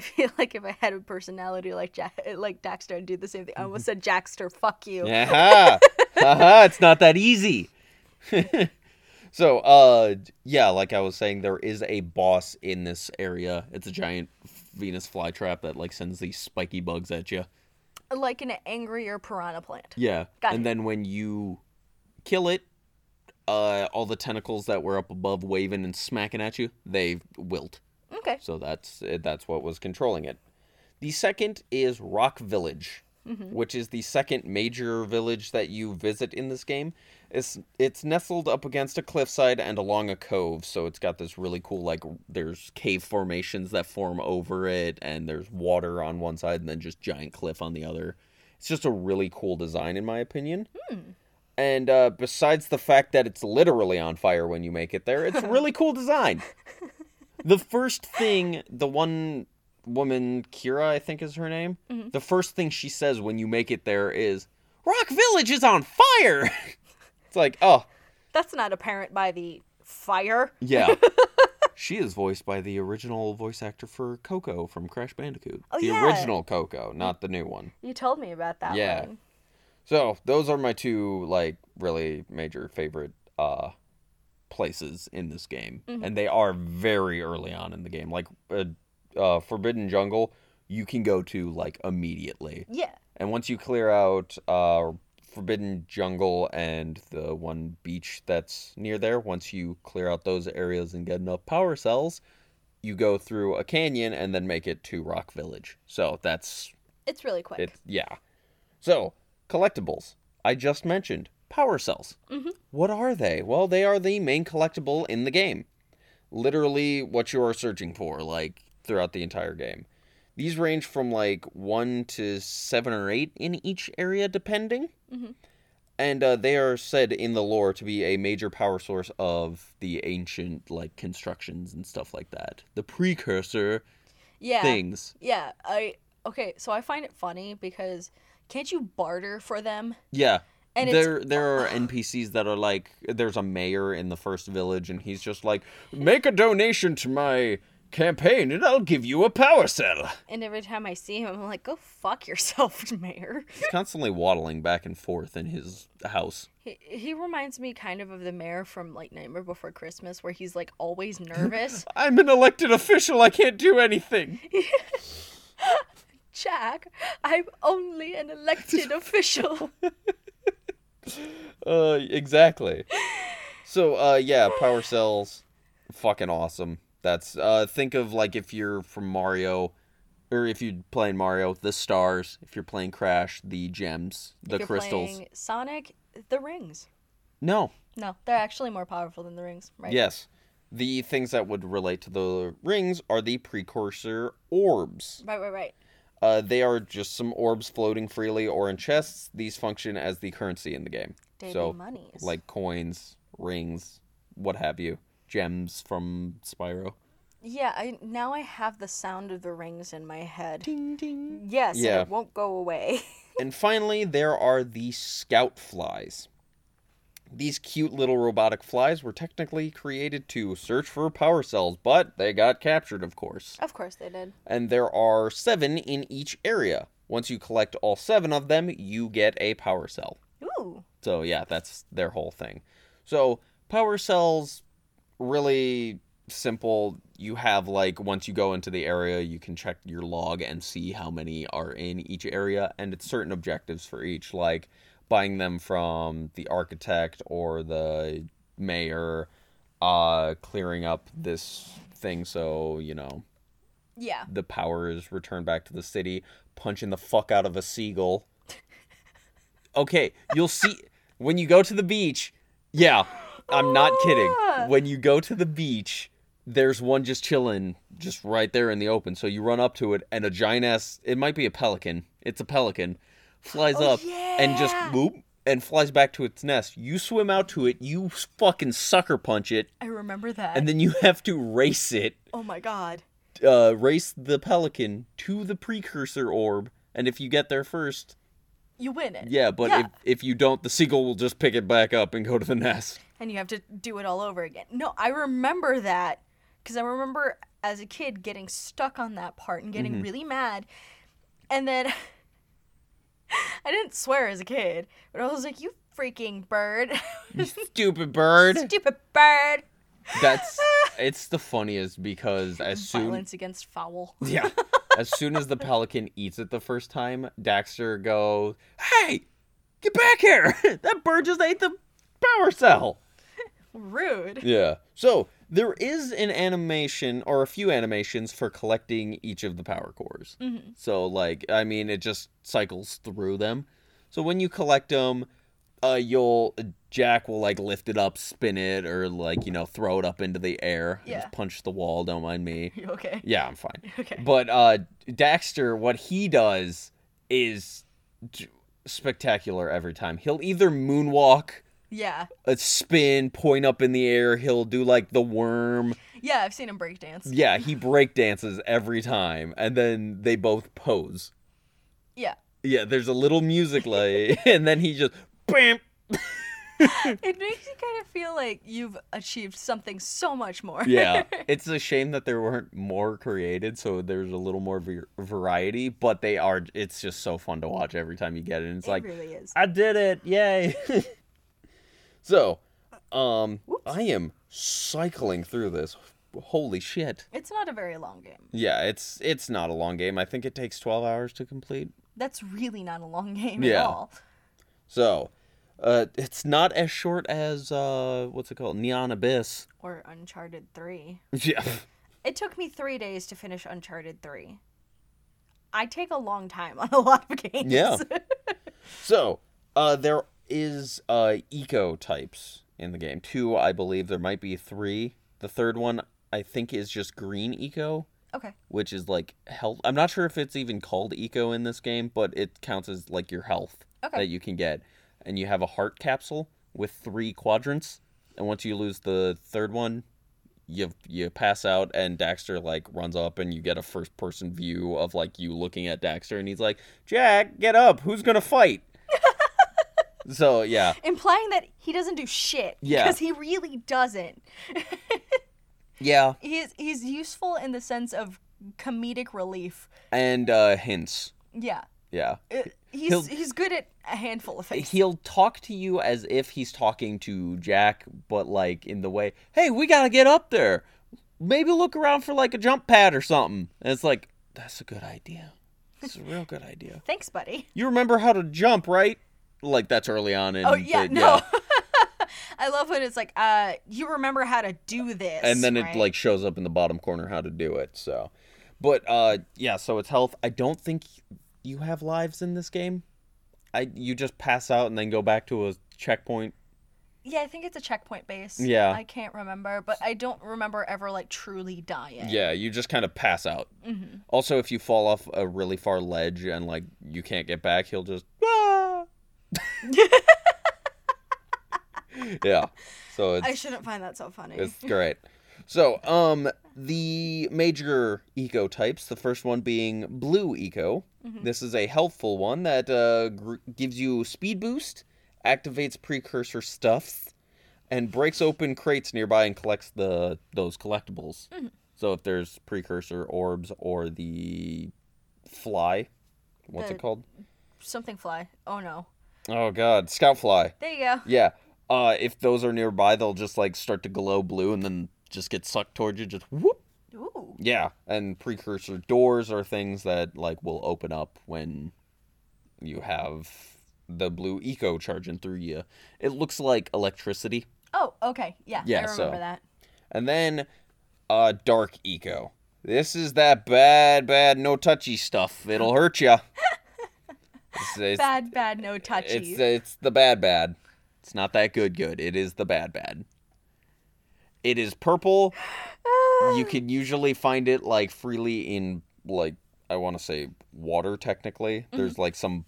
S2: feel like if I had a personality like Jak, like Daxter, I'd do the same thing. I almost said Jackster. Fuck you.
S1: Aha! Aha! It's not that easy. so, uh, yeah, like I was saying, there is a boss in this area. It's a giant Venus flytrap that like sends these spiky bugs at you.
S2: Like an angrier piranha plant.
S1: Yeah,
S2: Got
S1: and
S2: it.
S1: then when you kill it, uh, all the tentacles that were up above waving and smacking at you, they wilt.
S2: Okay.
S1: So that's that's what was controlling it. The second is Rock Village, which is the second major village that you visit in this game. It's it's nestled up against a cliffside and along a cove, so it's got this really cool like there's cave formations that form over it, and there's water on one side and then just giant cliff on the other. It's just a really cool design, in my opinion. And uh, besides the fact that it's literally on fire when you make it there, it's a really cool design. The first thing, the one woman, Keira, I think is her name, the first thing she says when you make it there is, Rock Village is on fire! it's like, oh,
S2: That's not apparent by the fire.
S1: yeah. she is voiced by the original voice actor for Coco from Crash Bandicoot.
S2: Oh,
S1: the
S2: yeah.
S1: original Coco, not the new one.
S2: You told me about that
S1: Yeah.
S2: one.
S1: So those are my two like really major favorite uh places in this game, and they are very early on in the game. Like uh, uh, Forbidden Jungle, you can go to like immediately,
S2: Yeah.
S1: and once you clear out uh Forbidden Jungle and the one beach that's near there, once you clear out those areas and get enough power cells, you go through a canyon and then make it to Rock Village. So that's
S2: It's really quick.
S1: it, yeah. So, collectibles. I just mentioned power cells. Mm-hmm. What are they? Well, they are the main collectible in the game. Literally what you are searching for, like, throughout the entire game. These range from, like, 1 to 7 or 8 in each area, depending. And uh, they are said in the lore to be a major power source of the ancient, like, constructions and stuff like that. The precursor
S2: yeah.
S1: things.
S2: Yeah. I okay. So I find it funny because can't you barter for them?
S1: Yeah.
S2: And it's-
S1: there there are NPCs that are like there's a mayor in the first village and he's just like make a donation to my campaign and I'll give you a power cell.
S2: And every time I see him, I'm like, go fuck yourself, Mayor.
S1: He's constantly waddling back and forth in his house.
S2: He, he reminds me kind of of the mayor from like Nightmare Before Christmas, where he's like always nervous.
S1: I'm an elected official. I can't do anything.
S2: Jak, I'm only an elected official.
S1: Uh, exactly. So, uh, yeah, power cells, fucking awesome. That's uh, think of like if you're from Mario, or if you're playing Mario, the stars. If you're playing Crash, the gems, the
S2: If you're
S1: crystals.
S2: playing Sonic, the rings.
S1: No,
S2: No, they're actually more powerful than the rings, right?
S1: yes, the things that would relate to the rings are the precursor orbs.
S2: Right, right, right.
S1: Uh, they are just some orbs floating freely or in chests. These function as the currency in the game.
S2: Daily
S1: so,
S2: monies.
S1: like coins, rings, what have you, gems from Spyro.
S2: Yeah, I now I have the sound of the rings in my head.
S1: Ding ding.
S2: Yes, and
S1: Yeah.
S2: it won't go away.
S1: And finally, there are the scout flies. These cute little robotic flies were technically created to search for power cells, but they got captured, of course.
S2: of course they did.
S1: And there are seven in each area. Once you collect all seven of them, you get a power cell.
S2: Ooh.
S1: So yeah, that's their whole thing. So power cells really simple. You have like once you go into the area, you can check your log and see how many are in each area and it's certain objectives for each like buying them from the architect or the mayor uh clearing up this thing so, you know,
S2: Yeah.
S1: the power is returned back to the city, punching the fuck out of a seagull. Okay, you'll see when you go to the beach. Yeah, I'm not kidding. When you go to the beach, there's one just chilling, just right there in the open. So you run up to it, and a giant ass, it might be a pelican, it's a pelican, flies
S2: Oh,
S1: up and just whoop and flies back to its nest. You swim out to it, you fucking sucker punch it,
S2: I remember that.
S1: and then you have to race it
S2: oh my god.
S1: uh, race the pelican to the precursor orb, and if you get there first,
S2: You win it.
S1: yeah. But
S2: Yeah.
S1: if if you don't, the seagull will just pick it back up and go to the nest.
S2: And you have to do it all over again. No, I remember that because I remember as a kid getting stuck on that part and getting mm-hmm. really mad. And then I didn't swear as a kid, but I was like, "You freaking bird,
S1: Stupid bird.
S2: stupid bird!"
S1: That's it's the funniest because as soon
S2: Violence against fowl.
S1: yeah, as soon as the pelican eats it the first time, Daxter goes, "Hey, get back here! that bird just ate the power cell."
S2: Rude.
S1: Yeah. So there is an animation or a few animations for collecting each of the power cores. So like, I mean, it just cycles through them. So when you collect them, uh, you'll Jak will like lift it up, spin it, or like you know throw it up into the air.
S2: Yeah.
S1: Just punch the wall. Don't mind me.
S2: You okay?
S1: Yeah, I'm fine.
S2: Okay.
S1: But uh, Daxter, what he does is spectacular every time. He'll either moonwalk
S2: Yeah.
S1: a spin, point up in the air. He'll do like the worm.
S2: Yeah, I've seen him break dance.
S1: Yeah, he break dances every time, and then they both pose.
S2: Yeah.
S1: Yeah, there's a little music like, and then he just bam.
S2: It makes you kind of feel like you've achieved something so much more.
S1: Yeah, it's a shame that there weren't more created, so there's a little more var- variety. But they are. It's just so fun to watch every time you get it. And it's
S2: it
S1: like
S2: really is.
S1: I did it! Yay! So, um, I am cycling through this. Holy shit!
S2: It's not a very long game.
S1: Yeah, it's it's not a long game. I think it takes twelve hours to complete.
S2: That's really not a long game
S1: Yeah.
S2: at all.
S1: So, uh, it's not as short as uh, what's it called, Neon Abyss.
S2: Or Uncharted 3.
S1: Yeah,
S2: It took me three days to finish Uncharted 3. I take a long time on a lot of games.
S1: Yeah. So, uh, there is uh eco types in the game. Two, I believe. There might be three. The third one, I think, is just green eco,
S2: okay.
S1: which is like health. I'm not sure if it's even called eco in this game, but it counts as like your health
S2: Okay.
S1: that you can get. And you have a heart capsule with three quadrants. And once you lose the third one, you you pass out and Daxter like runs up and you get a first person view of like you looking at Daxter and he's like, "Jak, get up. Who's going to fight?" So, yeah.
S2: Implying that he doesn't do shit.
S1: Yeah.
S2: Because he really doesn't.
S1: Yeah,
S2: He's he's useful in the sense of comedic relief.
S1: and uh, hints.
S2: Yeah.
S1: Yeah.
S2: Uh, He's
S1: He'll-
S2: he's good at a handful of things.
S1: He'll talk to you as if he's talking to Jak, but like in the way, hey, we gotta get up there. Maybe look around for like a jump pad or something. And it's like, that's a good idea. It's a real good idea.
S2: Thanks, buddy.
S1: You remember how to jump, right? Like that's early on in
S2: Oh yeah,
S1: the-
S2: no. I love when it's like, uh, you remember how to do this.
S1: and then it like shows up in the bottom corner how to do it so but uh yeah so it's health i don't think you have lives in this game i you just pass out and then go back to a checkpoint
S2: Yeah, I think it's a checkpoint base.
S1: Yeah.
S2: I can't remember, but I don't remember ever like truly dying.
S1: yeah you just kind of pass out
S2: Mm-hmm.
S1: also if you fall off a really far ledge and like you can't get back he'll just "Ah!" Yeah so it's
S2: I shouldn't find that so funny.
S1: It's great. So, um, the major eco types, the first one being blue eco. This is a helpful one that uh, gr- gives you speed boost, activates precursor stuffs, and breaks open crates nearby and collects the those collectibles. So if there's precursor orbs or the fly, what's
S2: The-
S1: it called?
S2: Something fly. Oh no.
S1: Oh God, scout fly.
S2: There you go.
S1: Yeah. Uh, if those are nearby, they'll just like start to glow blue and then just get sucked towards you. Just whoop.
S2: Ooh.
S1: Yeah, and precursor doors are things that like will open up when you have the blue eco charging through you. It looks like electricity.
S2: Oh, okay. Yeah.
S1: Yeah,
S2: I remember
S1: so-
S2: that.
S1: And then uh dark eco. This is that bad bad no touchy stuff. It'll hurt you. It's, it's,
S2: Bad, bad, no touchy.
S1: it's it's the bad bad. It's not that good good. It is the bad bad. It is purple. you can usually find it like freely in like I want to say water technically. Mm-hmm. There's like some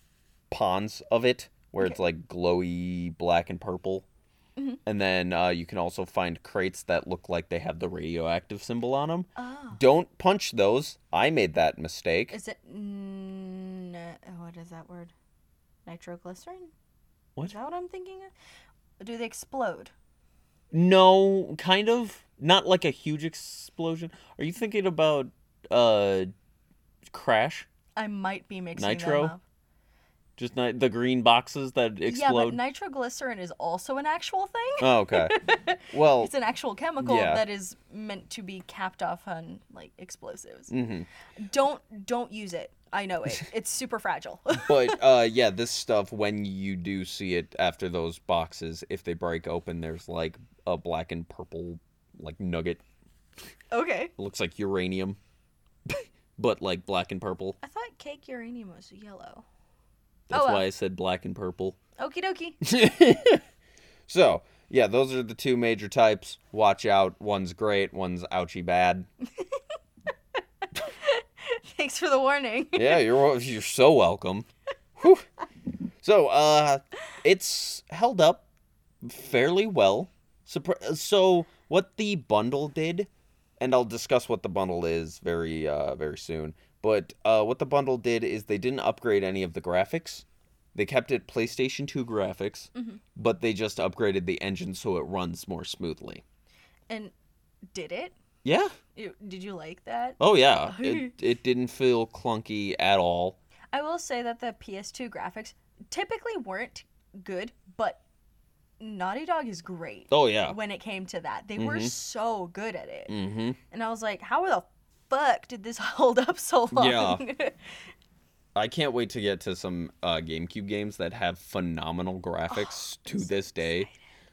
S1: ponds of it where it's like glowy black and purple. Mm-hmm. And then uh, you can also find crates that look like they have the radioactive symbol on them.
S2: oh. Ah.
S1: Don't punch those. I made that mistake.
S2: Is it. Mm, N- what is that word? Nitroglycerin?
S1: What?
S2: Is that what I'm thinking of? Do they explode?
S1: No, kind of. Not like a huge explosion. Are you thinking about uh Crash?
S2: I might be mixing
S1: Nitro?
S2: them up.
S1: Just not the green boxes that explode.
S2: Yeah, but nitroglycerin is also an actual thing.
S1: oh, okay. Well,
S2: It's an actual chemical
S1: Yeah.
S2: that is meant to be capped off on like explosives.
S1: mhm.
S2: Don't don't use it. I know it. It's super fragile.
S1: but uh yeah, this stuff when you do see it after those boxes, if they break open, there's like a black and purple like nugget.
S2: okay.
S1: It looks like uranium. but like black and purple.
S2: I thought cake uranium was yellow.
S1: That's
S2: Oh, well.
S1: why I said black and purple.
S2: Okie dokie.
S1: so, yeah, those are the two major types. Watch out. One's great, one's ouchy bad.
S2: Thanks for the warning.
S1: Yeah, you're you're so welcome. Whew. So, uh, it's held up fairly well. So, what the bundle did, and I'll discuss what the bundle is very, uh, very soon. But uh, what the bundle did is they didn't upgrade any of the graphics. They kept it PlayStation 2 graphics, but they just upgraded the engine so it runs more smoothly.
S2: And did it?
S1: Yeah.
S2: You- Did you like that?
S1: Oh yeah. It it didn't feel clunky at all.
S2: I will say that the PS2 graphics typically weren't good, but Naughty Dog is great.
S1: Oh yeah.
S2: When it came to that, they were so good at it,
S1: Mm-hmm.
S2: and I was like, "How are the fuck did this hold up so long?"
S1: Yeah. I can't wait to get to some uh, GameCube games that have phenomenal graphics to this day.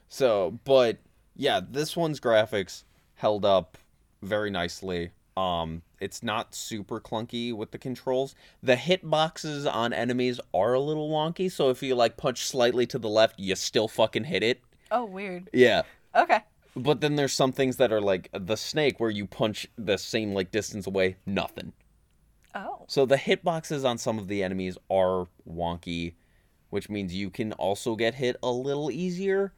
S1: So, but yeah, this one's graphics held up very nicely. Um, it's not super clunky with the controls. The hitboxes on enemies are a little wonky, so if you like punch slightly to the left, you still fucking hit it.
S2: oh, weird.
S1: Yeah.
S2: Okay.
S1: But then there's some things that are like the snake where you punch the same like distance away, nothing.
S2: Oh.
S1: So the hitboxes on some of the enemies are wonky, which means you can also get hit a little easier.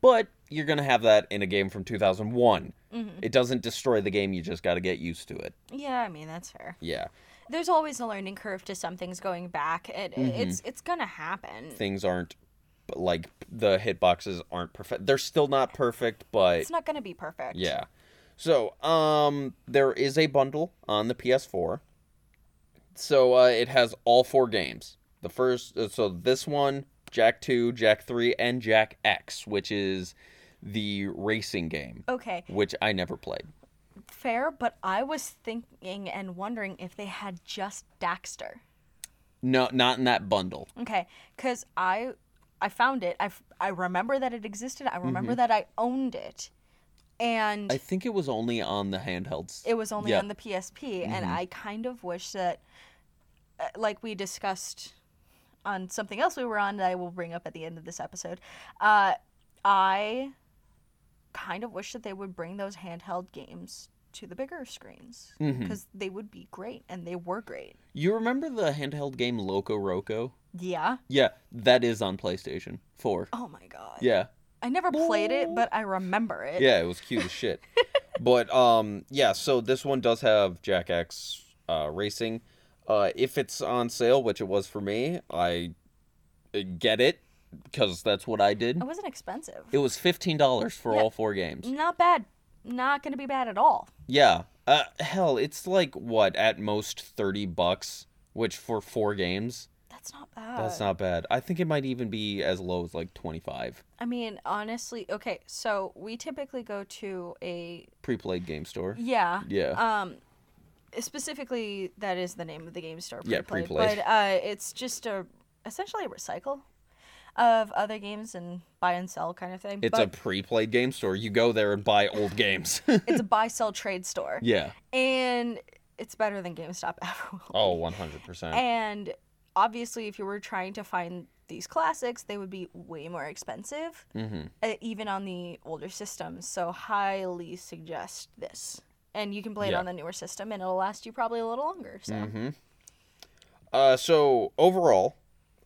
S1: But you're going to have that in a game from 2001. It doesn't destroy the game, you just got to get used to it.
S2: Yeah, I mean that's fair.
S1: Yeah.
S2: There's always a learning curve to some things going back. It,
S1: Mm-hmm.
S2: It's it's gonna happen.
S1: Things aren't but, like the hitboxes aren't perfect. They're still not perfect, but
S2: It's not gonna be perfect.
S1: yeah. So, um, there is a bundle on the PS4. So uh, it has all four games. The first, uh, so this one, Jak Two, Jak Three, and Jak X, which is the racing game,
S2: Okay,
S1: which I never played.
S2: fair, but I was thinking and wondering if they had just Daxter.
S1: No, not in that bundle.
S2: Okay, because I I found it. I, f- I remember that it existed. I
S1: Mm-hmm.
S2: remember that I owned it, and
S1: I think it was only on the handhelds.
S2: it was only
S1: yeah.
S2: on the PSP. And
S1: Mm-hmm.
S2: I kind of wish that, uh, like we discussed on something else we were on that I will bring up at the end of this episode. Uh, I kind of wish that they would bring those handheld games to the bigger screens
S1: Mm-hmm.
S2: because they would be great and they were great.
S1: You remember the handheld game LocoRoco?
S2: Yeah.
S1: Yeah, that is on PlayStation 4.
S2: Oh my god.
S1: Yeah.
S2: I never played it, but I remember it.
S1: Yeah, it was cute as shit. but um yeah, so this one does have Jak X uh racing. Uh if it's on sale, which it was for me, I uh, get it because that's what I did.
S2: It wasn't expensive.
S1: It was $15 for
S2: Yeah.
S1: all four games.
S2: Not bad. Not gonna be bad at all.
S1: Yeah. Uh hell, it's like what at most 30 bucks, which for four games,
S2: That's not bad.
S1: that's not bad. I think it might even be as low as like 25.
S2: I mean, honestly, okay. So we typically go to a
S1: Pre-played game store.
S2: yeah.
S1: Yeah.
S2: Um, specifically, that is the name of the game store.
S1: Yeah,
S2: Preplay,
S1: Preplay.
S2: But uh, it's just a essentially a recycle of other games and buy and sell kind of thing.
S1: It's a pre-played game store. You go there and buy old games.
S2: it's a buy sell trade store,
S1: yeah.
S2: and it's better than GameStop ever will.
S1: Oh, 100%.
S2: And obviously, if you were trying to find these classics, they would be way more expensive,
S1: mm-hmm.
S2: uh, even on the older systems. So, highly suggest this. And you can play it on the newer system, and it'll last you probably a little longer. So,
S1: Mm-hmm. Uh, so overall,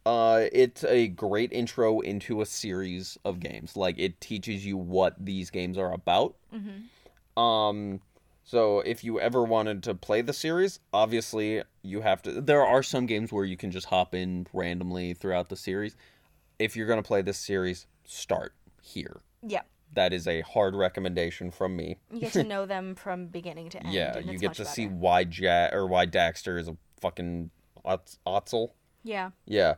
S1: uh, it's a great intro into a series of games. Like it teaches you what these games are about.
S2: Mhm.
S1: Um, so if you ever wanted to play the series, obviously you have to. There are some games where you can just hop in randomly throughout the series. If you're gonna play this series, start here.
S2: yeah,
S1: That is a hard recommendation from me.
S2: you get to know them from beginning to end.
S1: Yeah,
S2: and
S1: you get to see why Jak or why Daxter is a fucking Otz- Ottsel.
S2: Yeah,
S1: Yeah,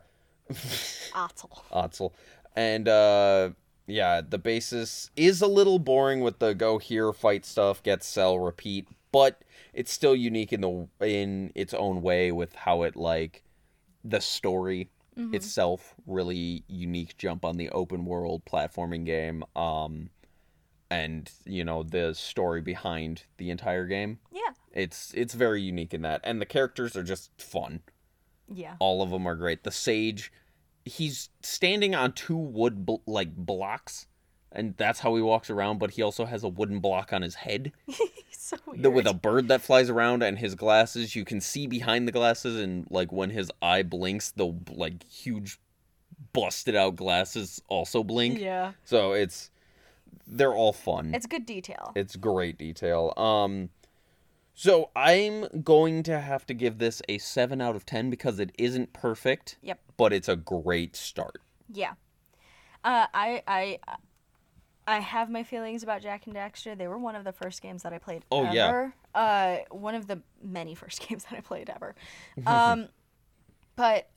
S2: Ottsel.
S1: Ottsel. And uh yeah, the basis is a little boring with the go here, fight stuff, get sell, repeat, but it's still unique in the in its own way with how it like the story itself really unique jump on the open world platforming game um and you know the story behind the entire game
S2: Yeah,
S1: it's it's very unique in that and the characters are just fun
S2: yeah.
S1: all of them are great. The sage, he's standing on two wood bl- like blocks, and that's how he walks around. But he also has a wooden block on his head
S2: so
S1: the, with a bird that flies around, and his glasses. You can see behind the glasses, and like when his eye blinks, the like huge busted out glasses also blink.
S2: yeah,
S1: So it's they're all fun.
S2: it's good detail.
S1: It's great detail. Um so I'm going to have to give this a 7 out of 10 because it isn't perfect.
S2: Yep.
S1: But it's a great start.
S2: Yeah. Uh, I I I have my feelings about Jak and Daxter. They were one of the first games that I played
S1: Oh, yeah.
S2: ever. Uh, one of the many first games that I played ever. Um, but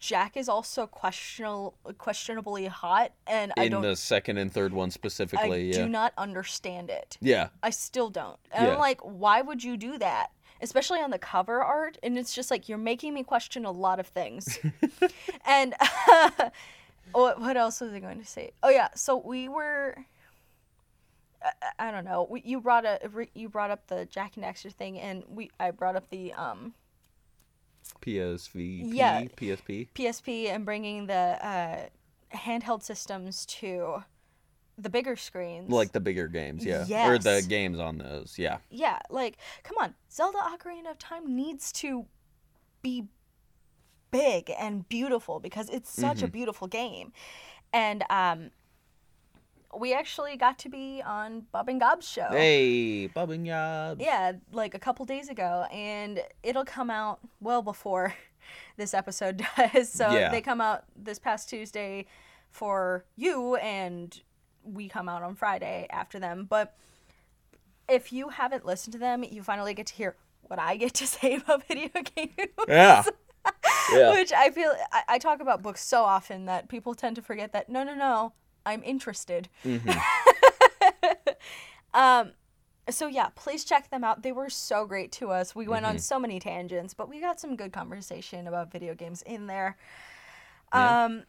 S2: Jak is also questionable, questionably hot, and I
S1: In
S2: don't.
S1: the second and third one
S2: I
S1: specifically, yeah.
S2: do not understand it.
S1: Yeah.
S2: I still don't. And
S1: Yeah.
S2: I'm like, why would you do that? Especially on the cover art. And it's just like, you're making me question a lot of things. and what, what else was I going to say? Oh, yeah. So we were. I, I don't know. We, you brought a you brought up the Jak and Daxter thing, and we I brought up the um
S1: PSV,
S2: Yeah.
S1: PSP.
S2: PSP and bringing the uh, handheld systems to the bigger screens.
S1: Like the bigger games, yeah. Or the games on those, yeah.
S2: yeah, like come on, Zelda Ocarina of Time needs to be big and beautiful because it's such
S1: Mm-hmm.
S2: a beautiful game. And um we actually got to be on Bob and Gob's show.
S1: Hey, Bob and Gob.
S2: Yeah, like a couple days ago, and it'll come out well before this episode does. So
S1: Yeah.
S2: they come out this past Tuesday for you, and we come out on Friday after them. But if you haven't listened to them, you finally get to hear what I get to say about video games.
S1: Yeah. Yeah.
S2: Which I feel I, I talk about books so often that people tend to forget that no, no, no, I'm interested.
S1: Mhm.
S2: Um, so yeah, please check them out. They were so great to us. We went on
S1: Mhm.
S2: so many tangents, but we got some good conversation about video games in there.
S1: Yeah.
S2: Um,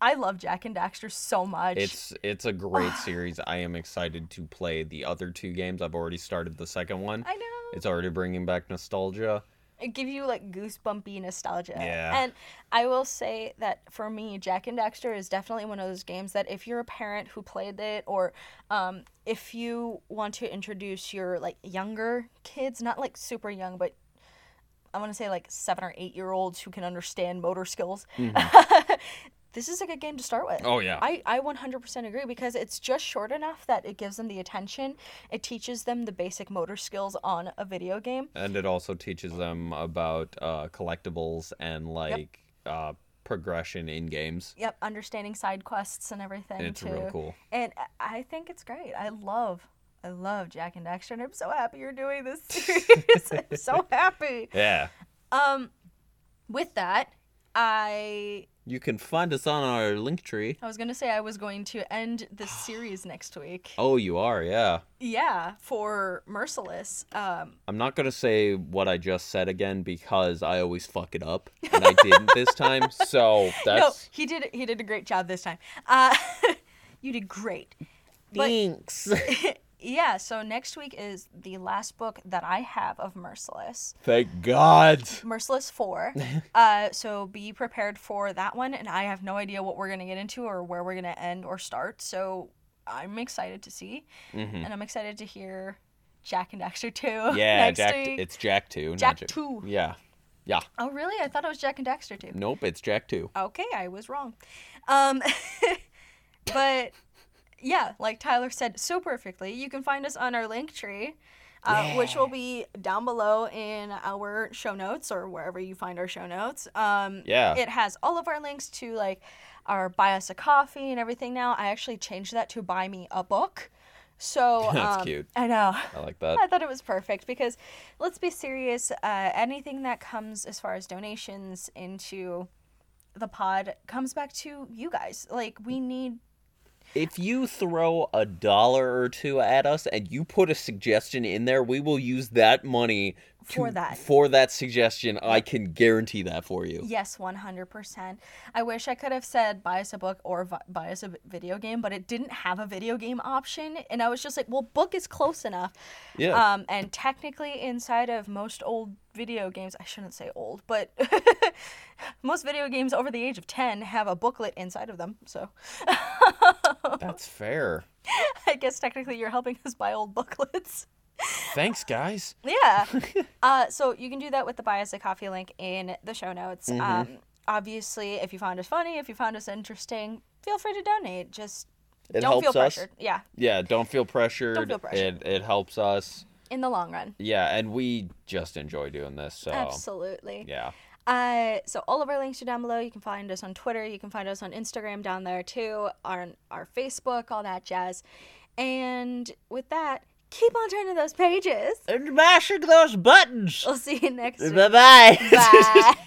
S2: I love Jak and Daxter so much.
S1: It's it's a great series. I am excited to play the other two games. I've already started the second one.
S2: I know.
S1: It's already bringing back nostalgia.
S2: It give you like goosebumpy nostalgia.
S1: Yeah.
S2: And I will say that for me, Jak and Daxter is definitely one of those games that if you're a parent who played it, or um, if you want to introduce your like younger kids, not like super young, but I want to say like seven or eight year olds who can understand motor skills. this is a good game to start with.
S1: Oh yeah.
S2: I, I 100% agree because it's just short enough that it gives them the attention. It teaches them the basic motor skills on a video game.
S1: and it also teaches them about uh, collectibles and like uh, progression in games.
S2: Yep, understanding side quests and everything
S1: It's
S2: too.
S1: real cool.
S2: And I- I think it's great. I love, I love Jak and Daxter, and I'm so happy you're doing this series. I'm so happy.
S1: Yeah.
S2: Um, with that, I
S1: You can find us on our link tree.
S2: I was gonna say I was going to end the series next week.
S1: Oh, you are, yeah.
S2: Yeah, for Merciless. Um,
S1: I'm not gonna say what I just said again because I always fuck it up, and I didn't this time. So
S2: no, he did he did a great job this time. Uh, you did great. But-
S1: thanks.
S2: Yeah, so next week is the last book that I have of Merciless.
S1: Thank God.
S2: Merciless 4. uh, so be prepared for that one. And I have no idea what we're going to get into or where we're going to end or start. So I'm excited to see.
S1: hmm
S2: And I'm excited to hear Jak and Daxter 2
S1: Yeah, Jak.
S2: week.
S1: It's Jak two. not
S2: Jak 2.
S1: Yeah. Yeah.
S2: Oh, really? I thought it was Jak and Daxter 2.
S1: Nope. It's Jak two.
S2: Okay, I was wrong. Um, but yeah, like Tyler said so perfectly, you can find us on our link tree, uh, which will be down below in our show notes or wherever you find our show notes. Um,
S1: Yeah.
S2: it has all of our links to like our buy us a coffee and everything. Now I actually changed that to buy me a book. So
S1: That's
S2: um,
S1: cute.
S2: I know.
S1: I like that.
S2: I thought it was perfect because let's be serious. Uh, anything that comes as far as donations into the pod comes back to you guys. Like we need.
S1: If you throw a dollar or two at us and you put a suggestion in there, we will use that money to,
S2: For that.
S1: For that suggestion, I can guarantee that for you.
S2: Yes, one hundred percent. I wish I could have said buy us a book or vi- buy us a video game, but it didn't have a video game option, and I was just like, well, book is close enough.
S1: Yeah.
S2: Um, and technically, inside of most old video games, I shouldn't say old, but most video games over the age of 10 have a booklet inside of them. So
S1: That's fair.
S2: I guess technically you're helping us buy old booklets.
S1: Thanks, guys.
S2: Yeah. uh, so you can do that with the Buy Us a Coffee link in the show notes.
S1: Mm-hmm.
S2: Um, obviously, if you found us funny, if you found us interesting, feel free to donate. Just
S1: It
S2: don't feel
S1: helps us.
S2: pressured. Yeah,
S1: Yeah, don't feel pressured.
S2: Don't feel pressured.
S1: It it helps us.
S2: in the long run.
S1: Yeah, and we just enjoy doing this. So
S2: Absolutely.
S1: yeah.
S2: Uh, so all of our links are down below. You can find us on Twitter. You can find us on Instagram down there too. On our Facebook, all that jazz. And with that, keep on turning those pages.
S1: And mashing those buttons.
S2: We'll see you next week.
S1: Bye bye.
S2: Bye.